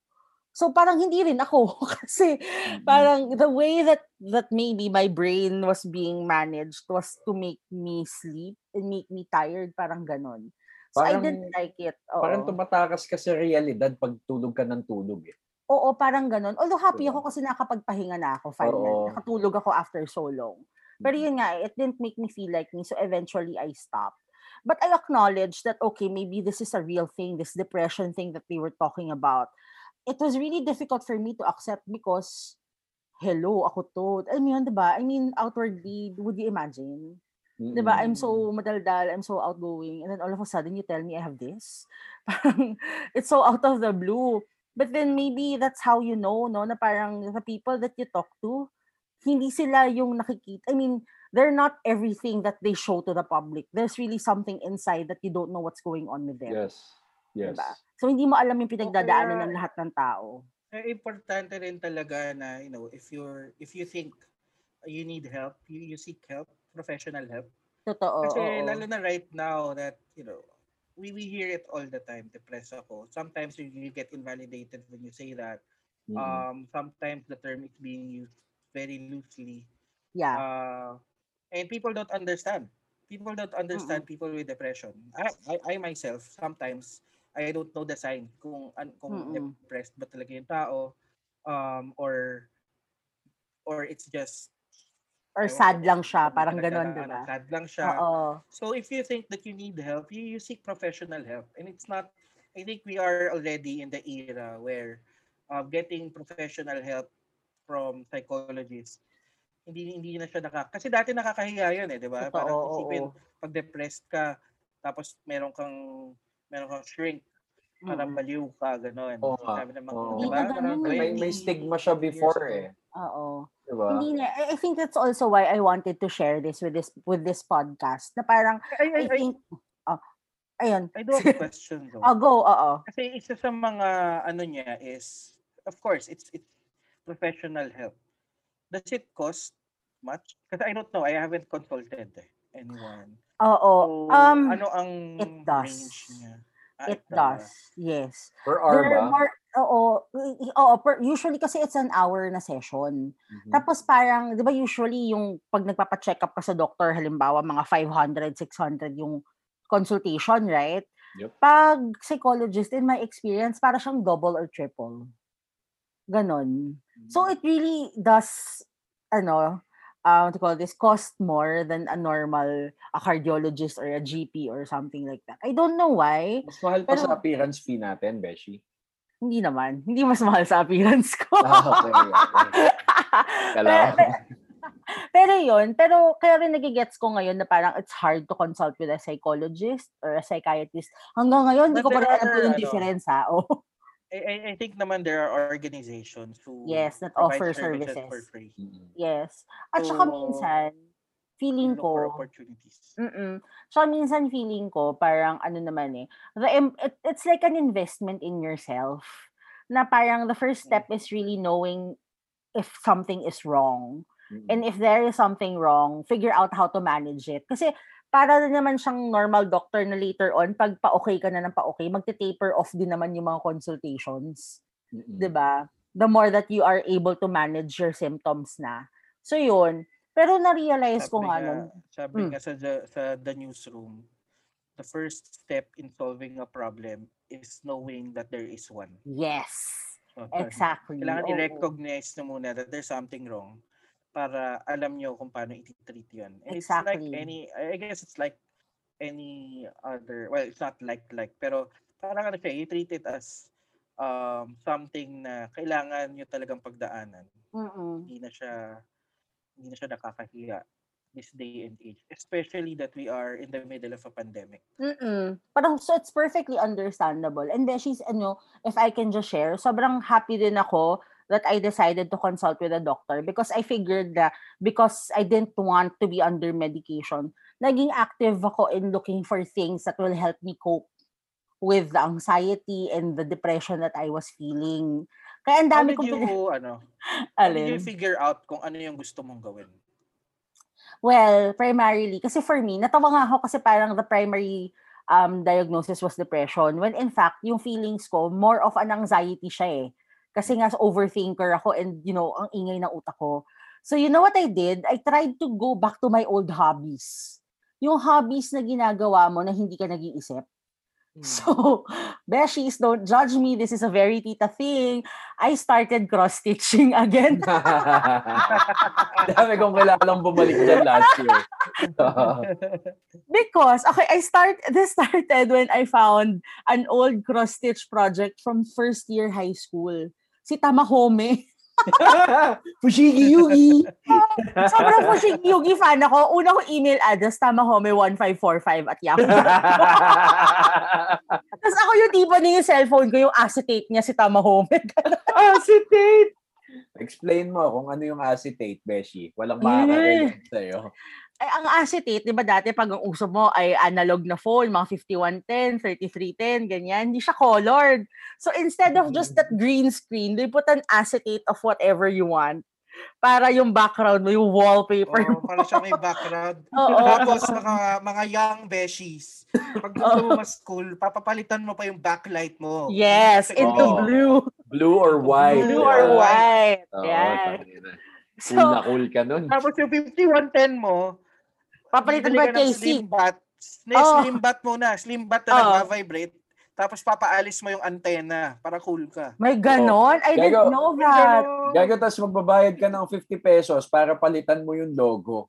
So parang hindi rin ako kasi Mm-mm. parang the way that that maybe my brain was being managed was to make me sleep and make me tired parang ganon. So I Parang- didn't like it. Oo. Parang tumatakas ka sa realidad pag tulog ka ng tulog eh. Oo, parang ganon. Although happy Diba? ako kasi nakapagpahinga na ako finally. Oo. Nakatulog ako after so long. Pero Mm. yun nga, it didn't make me feel like me. So eventually I stopped. But I acknowledge that, okay, maybe this is a real thing, this depression thing that they were talking about. It was really difficult for me to accept because, hello, ako to. I mean, di ba? I mean, outwardly, would you imagine? Di ba? I'm so madaldal, I'm so outgoing, and then all of a sudden you tell me I have this. Parang, it's so out of the blue. But then maybe that's how you know, no, na parang the people that you talk to, hindi sila yung nakikita. I mean, they're not everything that they show to the public. There's really something inside that you don't know what's going on with them. Yes. Yes. Diba? So hindi mo alam yung pinagdadaanan kaya- ng lahat ng tao. Eh, importante rin talaga na, you know, if you're, if you think you need help, you, you seek help, professional help. Totoo. Kasi oo. lalo na right now that, you know, we, we hear it all the time, depressed ako. Sometimes you, you get invalidated when you say that. Mm-mm. Um, sometimes the term is being used very loosely. yeah. Uh, and people don't understand. People don't understand people with depression. I, I, I myself, sometimes, I don't know the sign kung, an, kung Mm-mm. depressed ba talaga yung tao um, or or it's just Or sad lang siya, parang na, di ano, ba? Sad lang siya. Oo. So if you think that you need help, you, you seek professional help. And it's not, I think we are already in the era where uh, getting professional help from psychologists, hindi hindi na siya naka kasi dati nakakahiya yun eh, 'di ba? Parang isipin pag depressed ka tapos meron kang meron kang shrink, parang Mm-mm. baliw ka gano'n. Oo nga. Sabi mga, Oo. 'di Hindi ba? na Parang ganun. May, may 20 stigma siya before eh. Oo. Diba? Hindi na. I I think that's also why I wanted to share this with this with this podcast. Na parang I, I, I I, think oh, ayun. I do have a question though. Oh, go. Oo. Kasi isa sa mga ano niya is of course it's it's professional help. Does it cost much? Kasi I don't know, I haven't consulted eh, anyone. Oo. So, Um ano ang it does. range niya? It does. Yes. Per hour ba? more Oo, oo, per, usually kasi it's an hour na session. Mhm. Tapos parang, 'di ba usually yung pag nagpapa-check up ka sa doctor, halimbawa mga 500, 600 yung consultation, right? Yep. Pag psychologist in my experience, para siyang double or triple. Ganon. So it really does ano, uh, what you call this, cost more than a normal a cardiologist or a GP or something like that. I don't know why. Mas mahal pa sa appearance fee natin, Beshi. Hindi naman. Hindi mas mahal sa appearance ko. Ah, okay, okay. Pero, pero, yun, pero kaya rin nagigets ko ngayon na parang it's hard to consult with a psychologist or a psychiatrist. Hanggang ngayon, hindi ko pa rin alam are, yung ano, difference ha. Oh. I, I, I think naman there are organizations who Yes, that offer services services. for free. Mm. Yes. At saka So, minsan, feeling ko, opportunities. Mm. So minsan feeling ko parang ano naman eh, the it, it's like an investment in yourself. Na parang the first step is really knowing if something is wrong. Mm. And if there is something wrong, figure out how to manage it. Kasi para na naman siyang normal doctor na later on, pag pa-okay ka na ng pa-okay, magte-taper off din naman yung mga consultations. Mm-mm. 'di ba? The more that you are able to manage your symptoms na. So yun. Pero na-realize ko Sabi nga nga, nun, sabi Mm. nga sa, the- sa the newsroom, the first step in solving a problem is knowing that there is one. yes, So, exactly. Kailangan oo. i-recognize na muna that there's something wrong. Para alam nyo kung paano i-treat yun. And It's like Exactly. any, I guess it's like any other, well, it's not like like, pero parang ano siya, you treat it as um, something na kailangan nyo talagang pagdaanan. Mm-mm. Hindi na siya, hindi na siya nakakahiya this day and age. Especially that we are in the middle of a pandemic. Mm-mm. Parang, so it's perfectly understandable. And then she's, ano, if I can just share, sobrang happy din ako that I decided to consult with a doctor because I figured that because I didn't want to be under medication, naging active ako in looking for things that will help me cope with the anxiety and the depression that I was feeling. Kaya ang dami kong you, pina- ano, how did you figure out kung ano yung gusto mong gawin? Well, primarily, kasi for me, natawa nga ako kasi parang the primary um, diagnosis was depression. When in fact, yung feelings ko, more of an anxiety siya eh. Kasi nga overthinker ako and you know, ang ingay ng utak ko. So you know what I did? I tried to go back to my old hobbies. Yung hobbies na ginagawa mo na hindi ka nag-iisip. Hmm. So, beshies, don't judge me. This is a very tita thing. I started cross-stitching again. Dami kong kilalang bumalik dyan last year. Because okay, I start this started when I found an old cross stitch project from first year high school. Si Tamahome. Fushigi Yugi! Sobrang Fushigi Yugi fan ako. Una ko email address, tamahome1545 at yahoo. Tapos ako yung tipo na yung cellphone ko, yung acetate niya si Tamahome. acetate! Explain mo kung ano yung acetate, Beshi. Walang Eh. makaka-relate sa'yo. Ay, ang acetate, di ba dati pag ang uso mo ay analog na phone, mga 5110, 3310, ganyan, hindi siya colored. So instead of just that green screen, they put an acetate of whatever you want para yung background mo, yung wallpaper Oh, mo. para siya may background. Oo. Tapos mga mga young beshies, pag gusto mo mas cool, papapalitan mo pa yung backlight mo. Yes, Kasi- into Oo. blue. Blue or white. Blue Yeah. or white. Oo, yeah. Cool na cool ka nun. Tapos yung 5110 mo, papalitan ba ka ng KC? Slim bat. Ne, Oh. Slim bat muna. Slim bat na Oh. nag-vibrate. Tapos papaalis mo yung antena para cool ka. May ganon? I didn't Gago. know that. Gago, tapos magbabayad ka ng 50 pesos para palitan mo yung logo.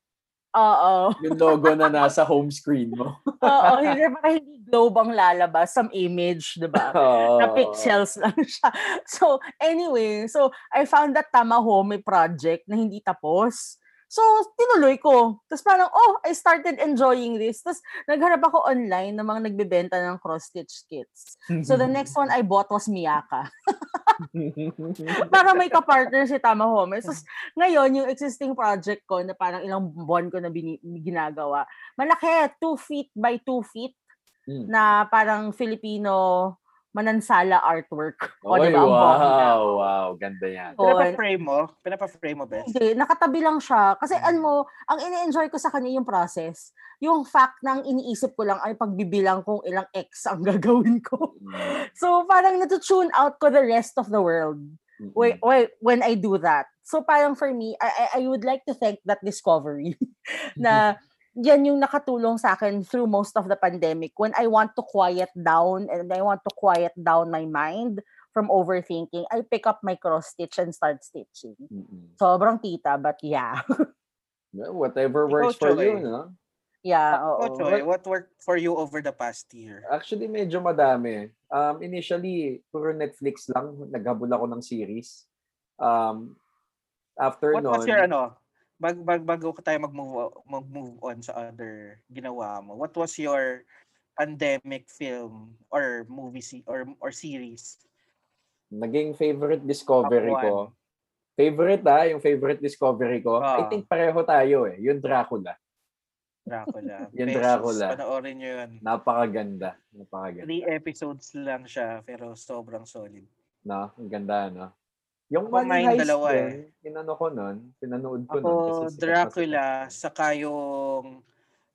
Oo. Yung logo na nasa home screen mo. Oo, hindi para hindi globe ang lalabas, some image, di ba? Na pixels lang siya. So, anyway, so I found that Tamahome project na hindi tapos. So, tinuloy ko. Tapos parang, oh, I started enjoying this. Tapos, naghanap ako online ng mga nagbebenta ng cross-stitch kits. So, the next one I bought was Miyaka. para may kapartner si Tamahome. Tapos, ngayon, yung existing project ko na parang ilang buwan ko na bini- ginagawa, malaki, 2 feet by 2 feet Hmm. na parang Filipino manansala artwork. O, Oy, diba? Bongga. wow, wow. Ganda yan. Oo. Pinapa-frame mo? Pinapa-frame mo, Bes? Hindi, nakatabi lang siya. Kasi ano mo, ang ini-enjoy ko sa kanya yung process. Yung fact na ang iniisip ko lang ay pagbibilang kung ilang X ang gagawin ko. Mm, So parang natutune out ko the rest of the world wait, wait, when I do that. So parang for me, I, I- I would like to thank that discovery na yan yung nakatulong sa akin through most of the pandemic when I want to quiet down and I want to quiet down my mind from overthinking, I pick up my cross stitch and start stitching. mm, mm. Sobrang tita, but yeah. Well, Whatever Ikaw, works for you, no? Yeah, Oh, oo. Choy, what worked for you over the past year? Actually, medyo madami. Um, initially, puro Netflix lang. Naghabol ako ng series. Um, after What nun, was your ano? Bag, bag, bago ko tayo mag-move, mag-move on sa other ginawa mo, what was your pandemic film or movie se- or or series? naging favorite discovery ko. Favorite ah, yung favorite discovery ko. I Ah. think pareho tayo eh. Yung Dracula. Dracula. Yung Beses, Dracula. Panoorin nyo yun. Napakaganda. Napakaganda. Three episodes lang siya, pero sobrang solid. No? Ang ganda, no? Yung Ako, Money Heist dalawa din, eh. inano ko nun, pinanood ko Ako, nun. kasi Dracula, saka yung,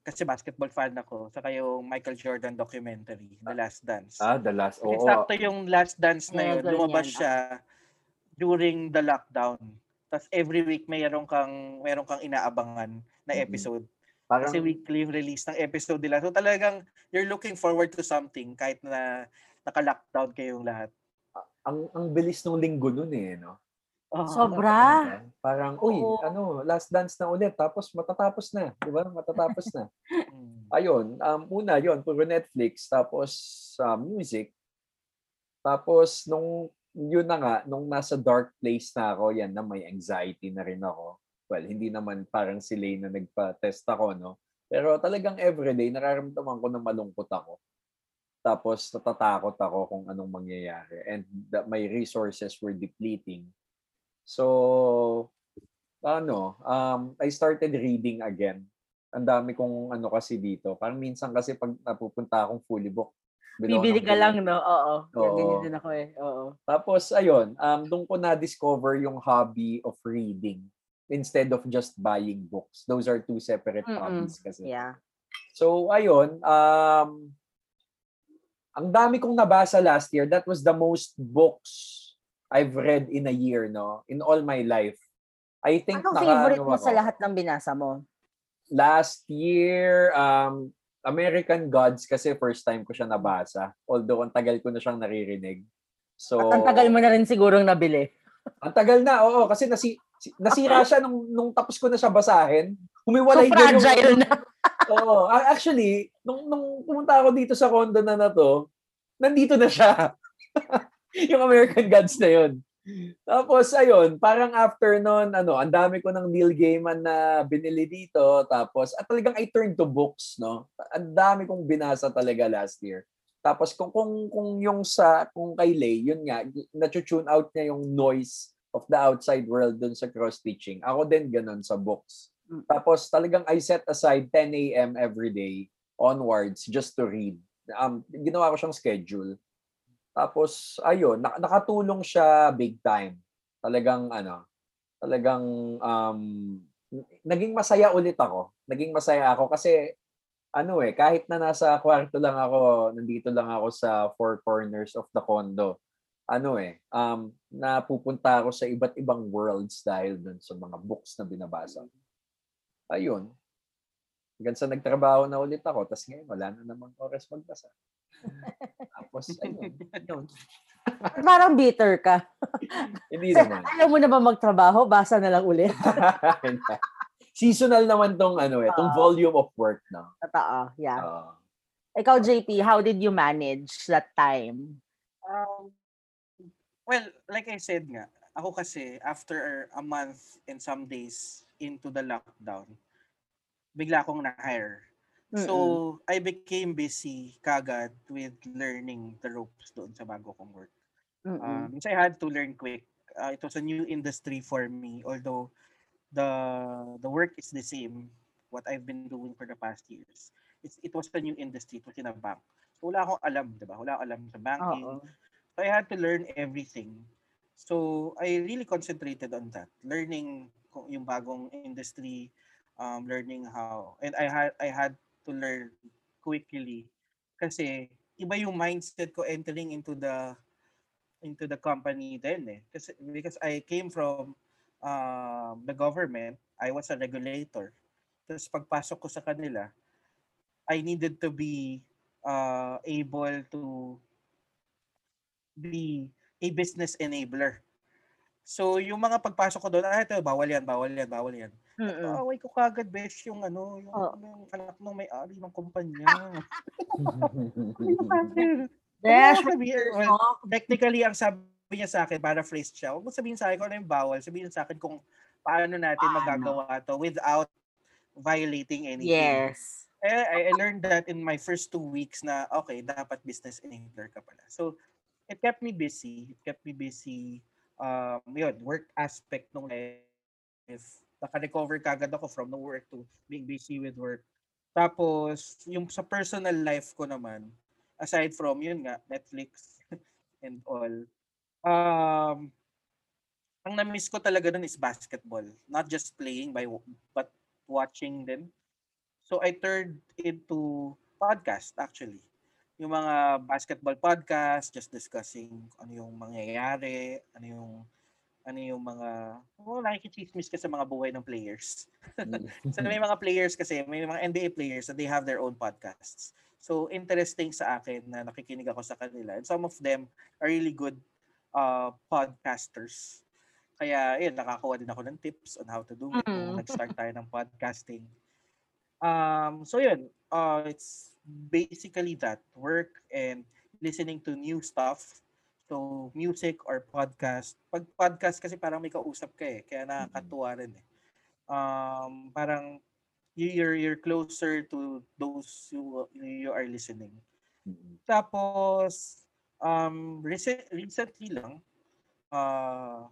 kasi basketball fan ako, saka yung Michael Jordan documentary, The Last Dance. Ah, the last. Oo. sakto yung Last Dance na yun, lumabas siya during the lockdown. Tapos every week mayroon kang mayroon kang inaabangan na episode. Parang, Kasi weekly release ng episode nila. So talagang you're looking forward to something kahit na naka-lockdown kayong lahat. Ang, ang bilis ng linggo nun eh, no? Oo. Sobra. Parang, uy, Oo. ano, last dance na ulit, tapos matatapos na, di ba? Matatapos na. Ayun, um, una yon puro Netflix, tapos sa music. Tapos, nung, yun na nga, nung nasa dark place na ako, yan na may anxiety na rin ako. Well, hindi naman parang si Lay na nagpa-test ako, no? Pero talagang everyday, nararamdaman ko na malungkot ako. Tapos, natatakot ako kung anong mangyayari. And that my resources were depleting. So, ano, um, I started reading again. Ang dami kong ano kasi dito. Parang minsan kasi pag napupunta akong fully ako Bibili ka book. lang, no? Oo. Oo. ganyan din ako eh. Oo. Tapos, ayun, um, doon ko na-discover yung hobby of reading instead of just buying books. Those are two separate Mm-mm. hobbies kasi. Yeah. So, ayun, um, ang dami kong nabasa last year. That was the most books I've read in a year, no? In all my life. I think Anong naka- favorite ano mo sa ako. lahat ng binasa mo? Last year, um, American Gods kasi first time ko siya nabasa. Although, ang tagal ko na siyang naririnig. So, At ang tagal mo na rin sigurong nabili. Ang tagal na, oo. Kasi nasi, si- nasira siya nung, nung tapos ko na siya basahin. So Humiwalay yung- fragile na. Oo. A- Actually, nung, nung pumunta ako dito sa condo na na to, nandito na siya. yung American Gods na yun. Tapos, ayun, parang after nun, ano, ang dami ko ng Neil Gaiman na binili dito. Tapos, at talagang I turned to books, no? Ang dami kong binasa talaga last year. Tapos, kung, kung, kung yung sa, kung kay Lay, yun nga, na-tune out niya yung noise of the outside world dun sa cross-stitching. Ako din ganun sa books. Mm. Tapos, talagang I set aside 10 a.m. every day onwards just to read. Um, ginawa ko siyang schedule. Tapos, ayun, na- nakatulong siya big time. Talagang, ano, talagang, um, naging masaya ulit ako. Naging masaya ako kasi, ano eh, kahit na nasa kwarto lang ako, nandito lang ako sa four corners of the condo, ano eh, um, napupunta ako sa iba't ibang worlds dahil dun sa mga books na binabasa. Ayun. Hanggang sa nagtrabaho na ulit ako, tapos ngayon wala na namang oras magbasa. Tapos, ayun. yun. Parang bitter ka. Hindi naman. ayaw mo na ba magtrabaho? Basa na lang ulit. Seasonal naman tong ano eh, tong Ah. volume of work na. Totoo. Yeah. Ah. Ikaw, JP, how did you manage that time? Um, well, like I said nga, ako kasi after a month and some days into the lockdown, bigla akong na-hire. So, I became busy kagad with learning the ropes doon sa bago kong work. Mm-mm. Um, so I had to learn quick. Uh, it was a new industry for me, although the the work is the same. What I've been doing for the past years, it's, it was a new industry. It was in a bank. So wala akong alam, di ba? Wala akong alam sa banking. Oo. So I had to learn everything. So I really concentrated on that, learning yung bagong industry, um, learning how, and I had I had to learn quickly kasi iba yung mindset ko entering into the into the company then eh. Kasi because I came from um, the government, I was a regulator. Tapos pagpasok ko sa kanila, I needed to be uh, able to be a business enabler. So, yung mga pagpasok ko doon, ah, ito, bawal yan, bawal yan, bawal yan. Mm-mm. Kaaway ko kagad, besh, yung ano, yung, Oo. yung anak ng may-ari ng kumpanya. Sabihin- well, technically, ang sabi niya sa akin, paraphrase siya, huwag mo sabihin sa akin kung ano yung bawal, sabihin sa akin kung paano natin Paano? magagawa to without violating anything. Yes. Eh, I, I learned that in my first two weeks na, okay, dapat business enabler ka pala. So, it kept me busy. It kept me busy. Um, yun, work aspect ng life. Naka-recover kagad ako from the work to being busy with work. Tapos, yung sa personal life ko naman, aside from yun nga, Netflix and all, um, ang na-miss ko talaga dun is basketball. Not just playing, by but watching din. So I turned into podcast actually. Yung mga basketball podcast, just discussing ano yung mangyayari, ano yung ano yung mga oh, nakikichismis ka sa mga buhay ng players. so may mga players kasi, may mga NBA players that they have their own podcasts. So interesting sa akin na nakikinig ako sa kanila. And some of them are really good uh, podcasters. Kaya, yun, nakakuha din ako ng tips on how to do it Mm. nag-start tayo ng podcasting. Um, so yun, uh, it's basically that, work and listening to new stuff. So, music or podcast. Pag podcast kasi parang may kausap ka eh, kaya nakakatuwa rin eh. Um, parang you- you're, you're closer to those who you are listening. Tapos, um, recent, recently lang, uh,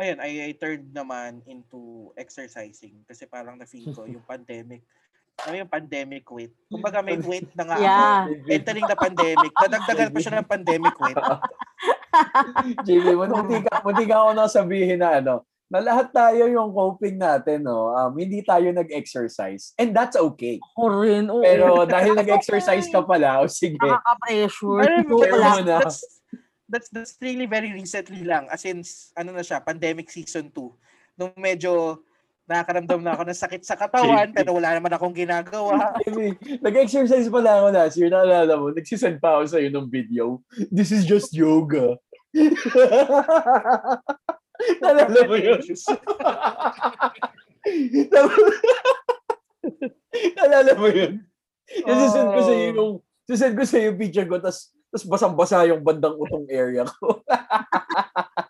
ayun, I, I turned naman into exercising kasi parang na-feel ko yung pandemic, ano yung pandemic weight. Kumbaga may weight na nga Yeah. ako entering the pandemic. Nadagdagan pa siya ng pandemic weight. JB, munti ka, munti ka ako na sabihin na ano, na lahat tayo yung coping natin, no, um, hindi tayo nag-exercise. And that's okay. Ako rin. oo. Pero dahil nag-exercise ka pala, o sige, Nakaka-pressure. Na. that's, that's, that's really very recently lang. As in, ano na siya, pandemic season 2. Nung medyo nakakaramdam na ako ng sakit sa katawan, pero wala naman akong ginagawa. Nag-exercise pala ako last year, naalala mo, nagsisend pa ako sa'yo ng video. This is just yoga. naalala mo yun? naalala mo yun? Yung sisend ko sa'yo yung, sisend ko sa'yo yung picture ko, tas, tas basang-basa yung bandang utong area ko.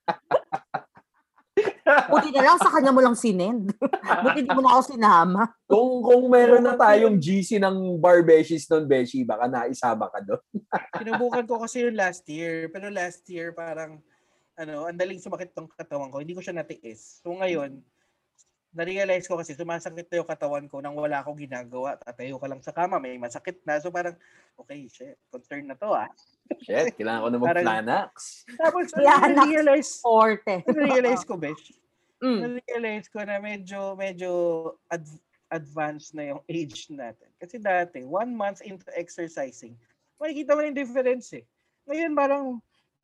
Buti na lang sa kanya mo lang sinend. Buti di mo na ako sinama. kung kung meron na tayong GC ng Barbeshies nun, Beshi, baka naisama ka doon. Sinubukan ko kasi yung last year, pero last year parang ano, ang daling sumakit ng katawan ko. Hindi ko siya natiis. So ngayon, na-realize ko kasi sumasakit na yung katawan ko nang wala akong ginagawa. Tatayo ka lang sa kama, may masakit na. So parang, okay, shit, concern na to ah. Shit, kailangan ko na mag-planax. Tapos, Yan, na-realize, Forte. na-realize ko, Besh, Mm. na-realize ko na medyo, medyo ad- advanced na yung age natin. Kasi dati, one month into exercising, makikita mo na yung difference eh. Ngayon parang,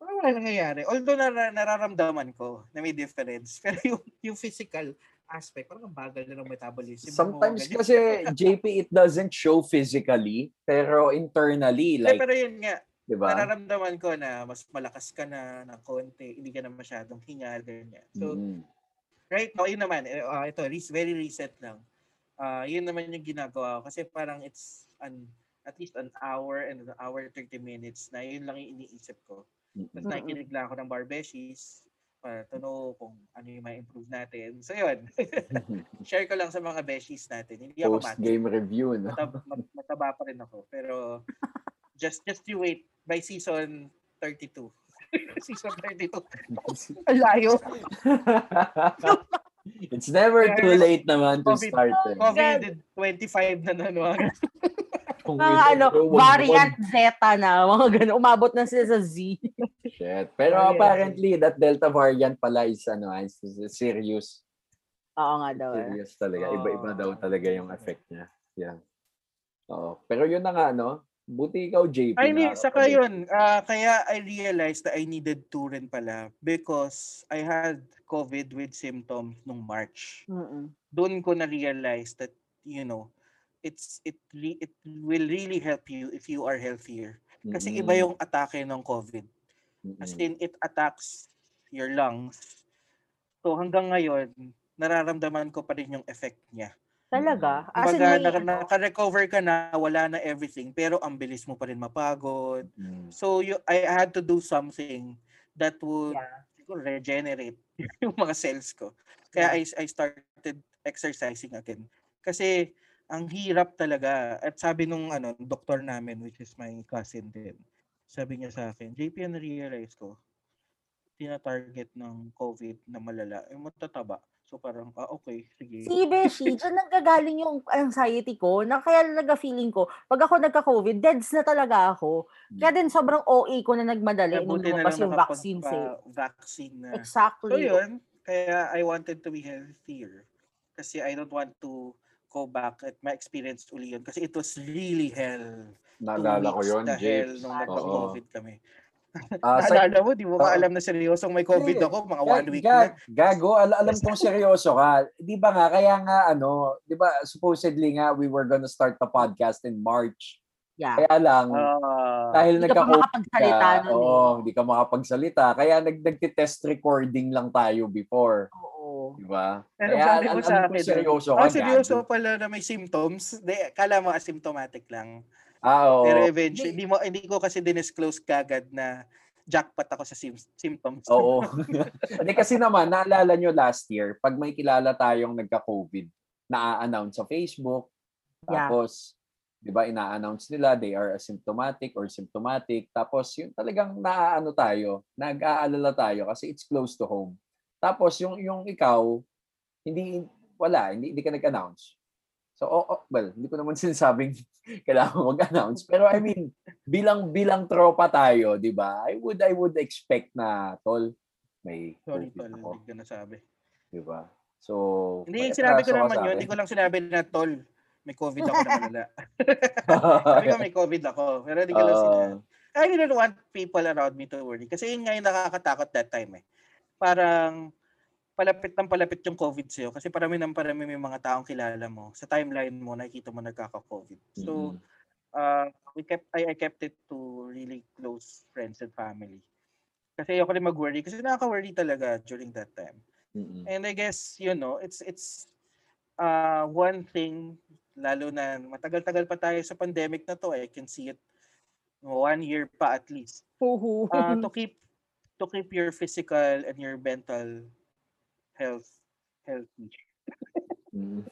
parang wala nangyayari. Although nara- nararamdaman ko na may difference. Pero yung, yung physical aspect, parang ang bagal na ng metabolism. mo, Sometimes ganyan. kasi, JP, it doesn't show physically, pero internally, Eh, like, pero yun nga, di ba? nararamdaman ko na mas malakas ka na ng konti, hindi ka na masyadong hingal, ganyan. So, Mm. Right now, yun naman, ah, ito, very recent lang. Ah, yun naman yung ginagawa ko kasi parang it's an at least an hour and an hour 30 minutes na yun lang yung iniisip ko. Tapos Mm-mm. nakikinig lang ako ng barbeshies para to know kung ano yung ma-improve natin. So yun, share ko lang sa mga beshies natin. Hindi ako mati. Post-game review, no? Matab- mat- mataba pa rin ako. Pero just just you wait by season 32. season 32. Ang layo. It's never too late naman to COVID. start. eh. COVID 25 na. Kung Mga ano, variant Zeta na, mga ganun. Umabot na sila sa Z. Shit. Pero Variant. apparently, that Delta variant pala is, ano, is, is serious. Oo nga daw. eh. Serious talaga. Iba-iba Oh. daw talaga yung effect niya. Yeah. Oo. Pero yun na nga, no? Buti ikaw, JP. Ay, hindi. Saka yun. ah, kaya I realized that I needed to rin pala because I had COVID with symptoms nung March. Mm-mm. Doon ko na-realize that, you know, it's it re- it will really help you if you are healthier. Kasi Mm-mm. iba yung atake ng COVID. As Mm-mm. in, it attacks your lungs. So hanggang ngayon, nararamdaman ko pa rin yung effect niya. Talaga? As in, Kumbaga, may, naka- naka-recover ka na, wala na everything, pero ang bilis mo pa rin mapagod. Mm. So you, I had to do something that would Yeah. regenerate yung mga cells ko. Kaya I, I started exercising again. Kasi ang hirap talaga. At sabi nung ano, doktor namin, which is my cousin din, sabi niya sa akin, JP, ano realize ko, tina-target ng COVID na malala, yung matataba. So parang, ah, okay, sige. Si Beshi, dyan nanggagaling yung anxiety ko, na kaya naga-feeling ko, pag ako nagka-COVID, deads na talaga ako. Kaya din sobrang OA ko na nagmadali Kaya nung na lumabas lang yung vaccine eh. vaccine na. Exactly. So yun, kaya I wanted to be healthier. Kasi I don't want to go back at my experience uli yun. Kasi it was really hell. Naalala ko weeks yun, na hell James. nung Oo. nagpa-COVID kami. Ah, sa- Naalala mo, di mo Oo. ba alam na seryosong may COVID Hindi. ako? Mga Ga- one week ga- na. Gago, al- alam kong seryoso ka. Di ba nga, kaya nga ano, di ba supposedly nga we were gonna start the podcast in March. Yeah. Kaya lang, Ah, dahil Hindi ka pa nagka-COVID makapagsalita ka, nun oo, eh. hindi ka makapagsalita. Kaya nag nagte-test recording lang tayo before. Oo. Di ba? pero Kaya sabi ko sa akin, seryoso oh, ka, seryoso pala na may symptoms. Di, kala mo asymptomatic lang. Ah, oo. Pero eventually, hindi, mo, hindi ko kasi dinisclose kagad na jackpot ako sa sim- symptoms. Oo. Hindi kasi naman, naalala nyo last year, pag may kilala tayong nagka-COVID, na-announce sa Facebook, Yeah. tapos, di ba, ina-announce nila they are asymptomatic or symptomatic, tapos yun talagang naaano tayo, nag-aalala tayo kasi it's close to home. Tapos yung yung ikaw, hindi wala, hindi, hindi ka nag-announce. So, oh, oh, well, hindi ko naman sinasabing kailangan mag-announce. Pero I mean, bilang bilang tropa tayo, 'di ba? I would I would expect na tol may Sorry, COVID tol. ako, Hindi ko nasabi. 'di ba? So, Hindi, sinabi ko naman yun. Hindi ko lang sinabi na, tol, may COVID ako na malala. Sabi ko may COVID ako. Pero hindi ko lang Ah, sinabi. I didn't want people around me to worry. Kasi yun nga yung nakakatakot that time eh. Parang palapit ng palapit yung COVID sa'yo. Kasi parami ng parami may mga taong kilala mo. Sa timeline mo, nakikita mo nagkaka-COVID. So, uh, we kept, I, I kept it to really close friends and family. Kasi ayoko rin mag-worry. Kasi nakaka-worry talaga during that time. mm, And I guess, you know, it's it's uh, one thing, lalo na matagal-tagal pa tayo sa pandemic na to, I can see it one year pa at least. Uh, to keep to keep your physical and your mental health healthy. mm.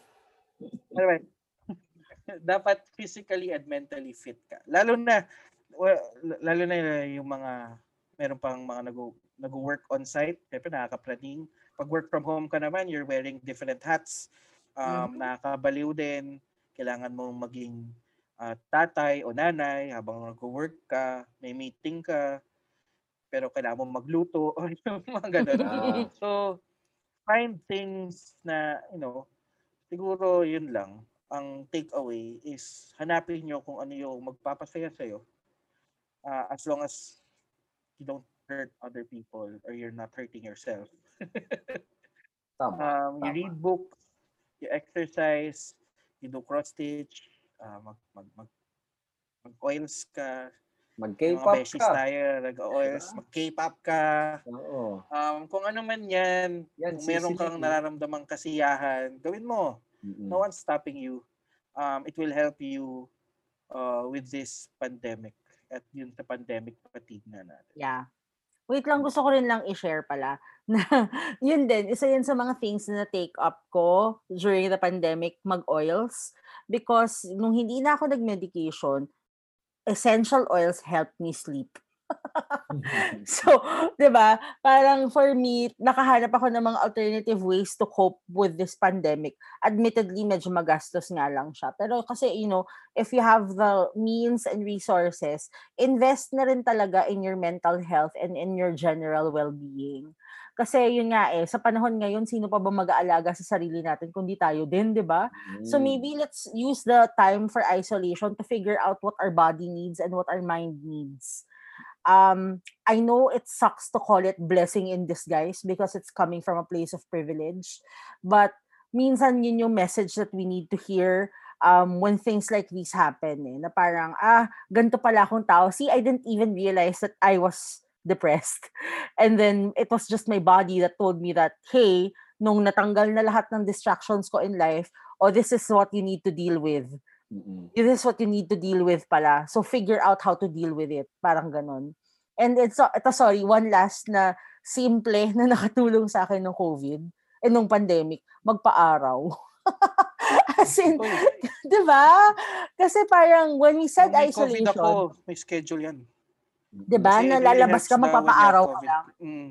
Anyway, dapat physically and mentally fit ka. Lalo na well, lalo na yung mga meron pang mga nag nag-work on site, syempre nakakapraning. Pag work from home ka naman, you're wearing different hats. Um, Nakakabaliw din. Kailangan mong maging ah, tatay o nanay habang nag-work ka, may meeting ka, pero kailangan mong magluto o yung mga ganun. Ah. So, find things na, you know, siguro yun lang. Ang takeaway is hanapin nyo kung ano yung magpapasaya sa'yo. Uh, as long as you don't hurt other people or you're not hurting yourself. Tama. Um, you tama. read books, you exercise, you do cross stitch, uh, mag, mag, mag, mag oils ka, yung mga Mag-K-pop ka. tayo, nag-oils, mag-K-pop ka, Oo. um, kung ano man yan, Yan, kung meron kang nararamdamang kasiyahan, gawin mo. Mm-mm. No one's stopping you. Um, it will help you uh, with this pandemic at yun sa pandemic fatigue na natin. Yeah. Wait lang, gusto ko rin lang i-share pala na yun din, isa yun sa mga things na take up ko during the pandemic, mag-oils. Because nung hindi na ako nag-medication, essential oils help me sleep. So, 'di ba? Parang for me, nakahanap ako ng mga alternative ways to cope with this pandemic. Admittedly, medyo magastos nga lang siya. Pero kasi, you know, if you have the means and resources, invest na rin talaga in your mental health and in your general well-being. Kasi yun nga eh, sa panahon ngayon, sino pa ba mag-aalaga sa sarili natin kundi tayo din, 'di ba? So Mm. maybe let's use the time for isolation to figure out what our body needs and what our mind needs. Um, I know it sucks to call it blessing in disguise because it's coming from a place of privilege, but minsan yun yung message that we need to hear um, when things like these happen. Eh, na parang, ah, ganito pala akong tao. See, I didn't even realize that I was depressed. And then it was just my body that told me that, hey, nung natanggal na lahat ng distractions ko in life, oh, this is what you need to deal with Mm-mm. this is what you need to deal with pala. So figure out how to deal with it. Parang ganun. And it's, ito sorry, one last na simple na nakatulong sa akin ng COVID and nung pandemic, magpa-araw. As in, di ba? Kasi parang when we said may COVID isolation, ako, may schedule yan. Di ba? Nalalabas ka, magpapa-araw ka lang. Mm.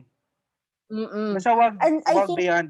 Mm-mm. Basta wag, And I wag think- beyond.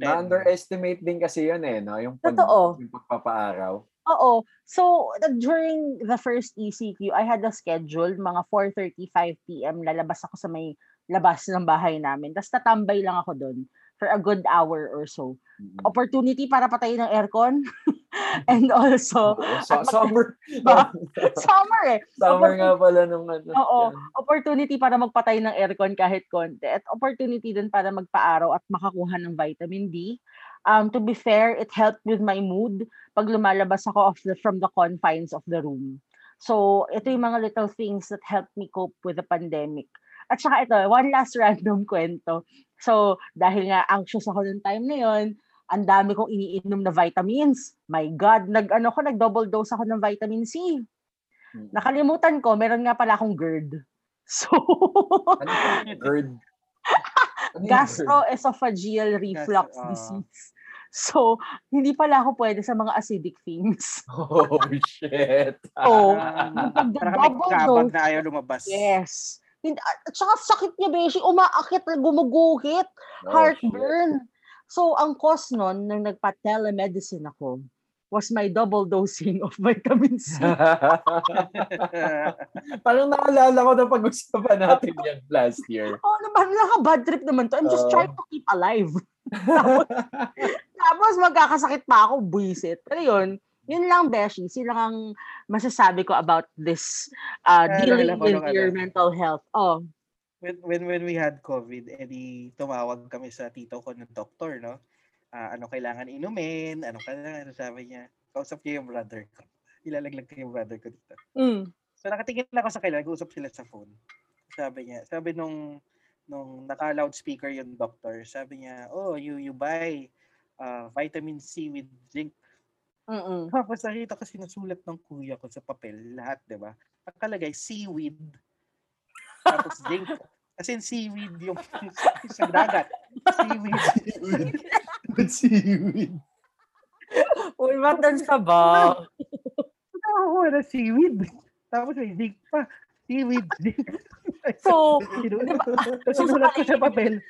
Na-underestimate din kasi yun eh, no? Yung, pag, Totoo. yung pagpapaaraw. Oo. So, during the first ECQ, I had a schedule, mga 4.35 p.m. lalabas ako sa may labas ng bahay namin. Tapos tatambay lang ako doon for a good hour or so. Mm-mm. Opportunity para patayin ng aircon. And also, sa- at summer. Ba? summer eh. summer nga pala nung ano. Oo. yan. Opportunity para magpatay ng aircon kahit konti. At opportunity din para magpa-araw at makakuha ng vitamin D. Um, to be fair, it helped with my mood pag lumalabas ako of the, from the confines of the room. So, ito yung mga little things that helped me cope with the pandemic. At saka ito, one last random kwento. So, dahil nga anxious ako noong time na yon, ang dami kong iniinom na vitamins. My God, nag, ano ko, nag-double dose ako ng vitamin C. Mm. Nakalimutan ko, meron nga pala akong GERD. So, Ano yung GERD? Ano GERD? gastroesophageal reflux ah. disease. So, hindi pala ako pwede sa mga acidic things. Oh, shit. Oh, Um, Pag parang may double dose. na ayaw lumabas. Yes. At saka sakit niya, Beshi. Umaakit, gumuguhit. Oh, heartburn. So, ang cause nun, nung nagpa-telemedicine ako, was my double dosing of vitamin C. shit. Parang naalala ko na pag-usapan natin yan last year. oh, naman, naka-bad trip naman to. I'm just Oo. trying to keep alive. tapos, tapos magkakasakit pa ako, buisit. Pero yun, yun lang, Beshi. Sila ang masasabi ko about this uh, Kaya dealing ko with nung ano. your mental health. Oh, when, when, when we had COVID, edi tumawag kami sa tito ko ng doktor, no? Ah, ano kailangan inumin, ano kailangan, sabi niya. Kausap niya yung brother ko. Ilalaglag ko yung brother ko dito. mm. So nakatingin ako sa kanila, nag-usap sila sa phone. Sabi niya, sabi nung nung naka-loudspeaker yung doctor, sabi niya, oh, you you buy uh, vitamin C with zinc. Mm-mm. Tapos nakita ko sinusulat ng kuya ko sa papel, lahat, di ba? Nakalagay, seaweed. Tapos zinc. As in seaweed yung sa dagat. Seaweed. Seaweed. Uy, matan sa ba? Ako na seaweed. Tapos may zinc pa. Seaweed, zinc. So, Sinu- di ba, Sinusulat ko sa papel.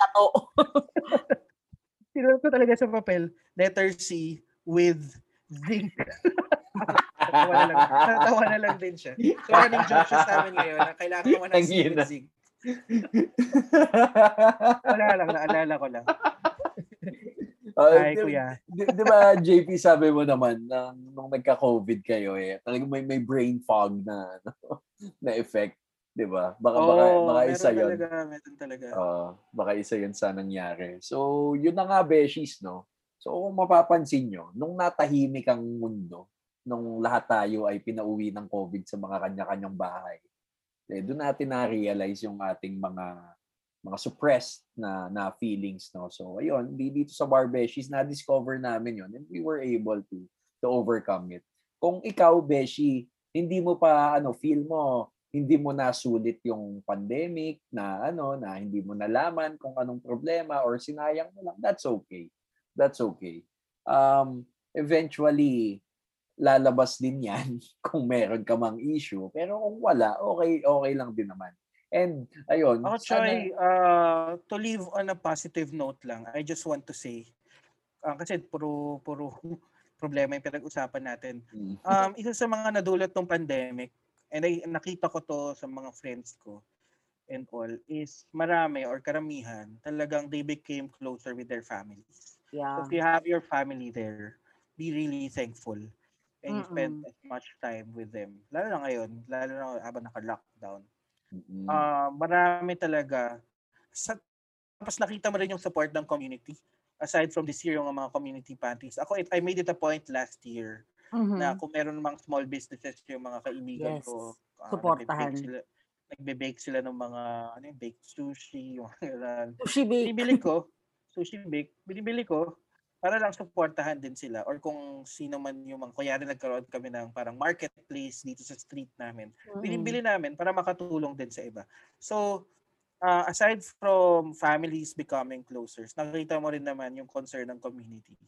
Sinulat ko talaga sa papel. Letter C with zinc. Natawa na lang. Natawa na lang din siya. So, running joke siya sa amin ngayon na kailangan mo ng Tangina. with zinc. Wala lang, naalala ko lang. Oh, Ay, di- kuya. Di, di ba, JP, sabi mo naman, na, nung nagka-COVID kayo, eh, talagang may, may brain fog na, ano, na effect. Di ba? Baka, baka, Oo, baka meron isa yun. talaga, meron talaga. Oo, baka isa yun sa nangyari. So, yun na nga, Beshies, no? So, mapapansin nyo, nung natahimik ang mundo, nung lahat tayo ay pinauwi ng COVID sa mga kanya-kanyang bahay, eh, doon natin na-realize yung ating mga mga suppressed na na feelings no? So ayun di dito sa Barbeshies na discover namin yon and we were able to to overcome it. Kung ikaw Beshi hindi mo pa ano feel mo hindi mo nasulit yung pandemic na ano na hindi mo nalaman kung anong problema or sinayang mo lang that's okay that's okay um eventually lalabas din yan kung meron ka mang issue pero kung wala okay okay lang din naman and ayun Ako, sana- Choy, uh, to leave on a positive note lang, I just want to say, uh, kasi puro, puro problema yung pinag-usapan natin. Mm. Um, isa sa mga nadulot ng pandemic, and I, nakita ko to sa mga friends ko and all, is marami or karamihan, talagang they became closer with their families. Yeah. So if you have your family there, be really thankful and you spend Mm-mm. as much time with them. Lalo na ngayon, lalo na habang naka-lockdown. Mm. Ah, marami talaga. Sa, tapos nakita mo rin yung support ng community. Aside from this year, yung mga community pantries. Ako, it, I made it a point last year Mhm. na kung meron mga small businesses yung mga kaibigan Yes. ko, ah, Supportahan. nagbe-bake sila, nagbe-bake sila ng mga ano yung baked sushi, yung ganun. Sushi bake. Binibili ko, sushi bake, binibili ko para lang supportahan din sila or kung sino man yung mga, kunyari nagkaroon kami ng parang marketplace dito sa street namin Mm-mm. binibili namin para makatulong din sa iba. So, uh, aside from families becoming closer, nakita mo rin naman yung concern ng community.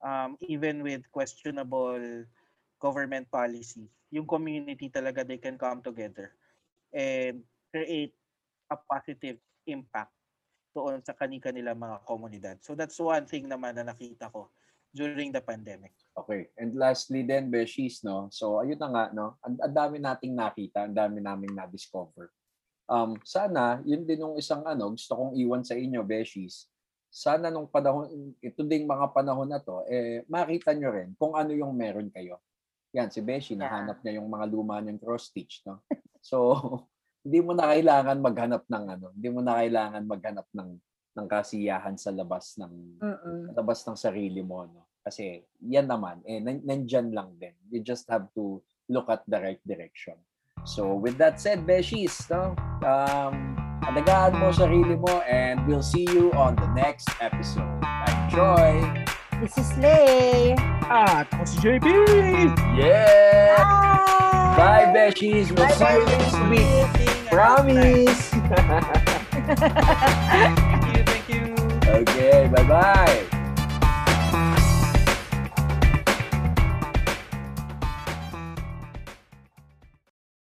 Um, even with questionable government policy, yung community talaga, they can come together and create a positive impact doon sa kani-kanila mga komunidad. So that's one thing naman na nakita ko during the pandemic. Okay. And lastly then, Beshies, no? So, ayun na nga, no? Ang, ang dami nating nakita, ang dami naming na-discover. Um, sana, yun din yung isang ano, gusto kong iwan sa inyo, Beshies. Sana nung panahon, ito ding mga panahon na to, eh, makita nyo rin kung ano yung meron kayo. Yan, si Beshi, nahanap niya yung mga luma niyang cross-stitch, no? So, hindi mo na kailangan maghanap ng ano, hindi mo na kailangan maghanap ng ng kasiyahan sa labas ng Mm-mm. labas ng sarili mo no kasi yan naman eh nan- nandyan lang din you just have to look at the right direction. So with that said, Beshies, no? Um, alagaan mo sarili mo and we'll see you on the next episode. I'm Troy. This is Lay. At ako si JP! Yeah! Bye! Bye, Beshies. We'll Bye, see you next week. Promise! Thank you, thank you. okay, bye-bye.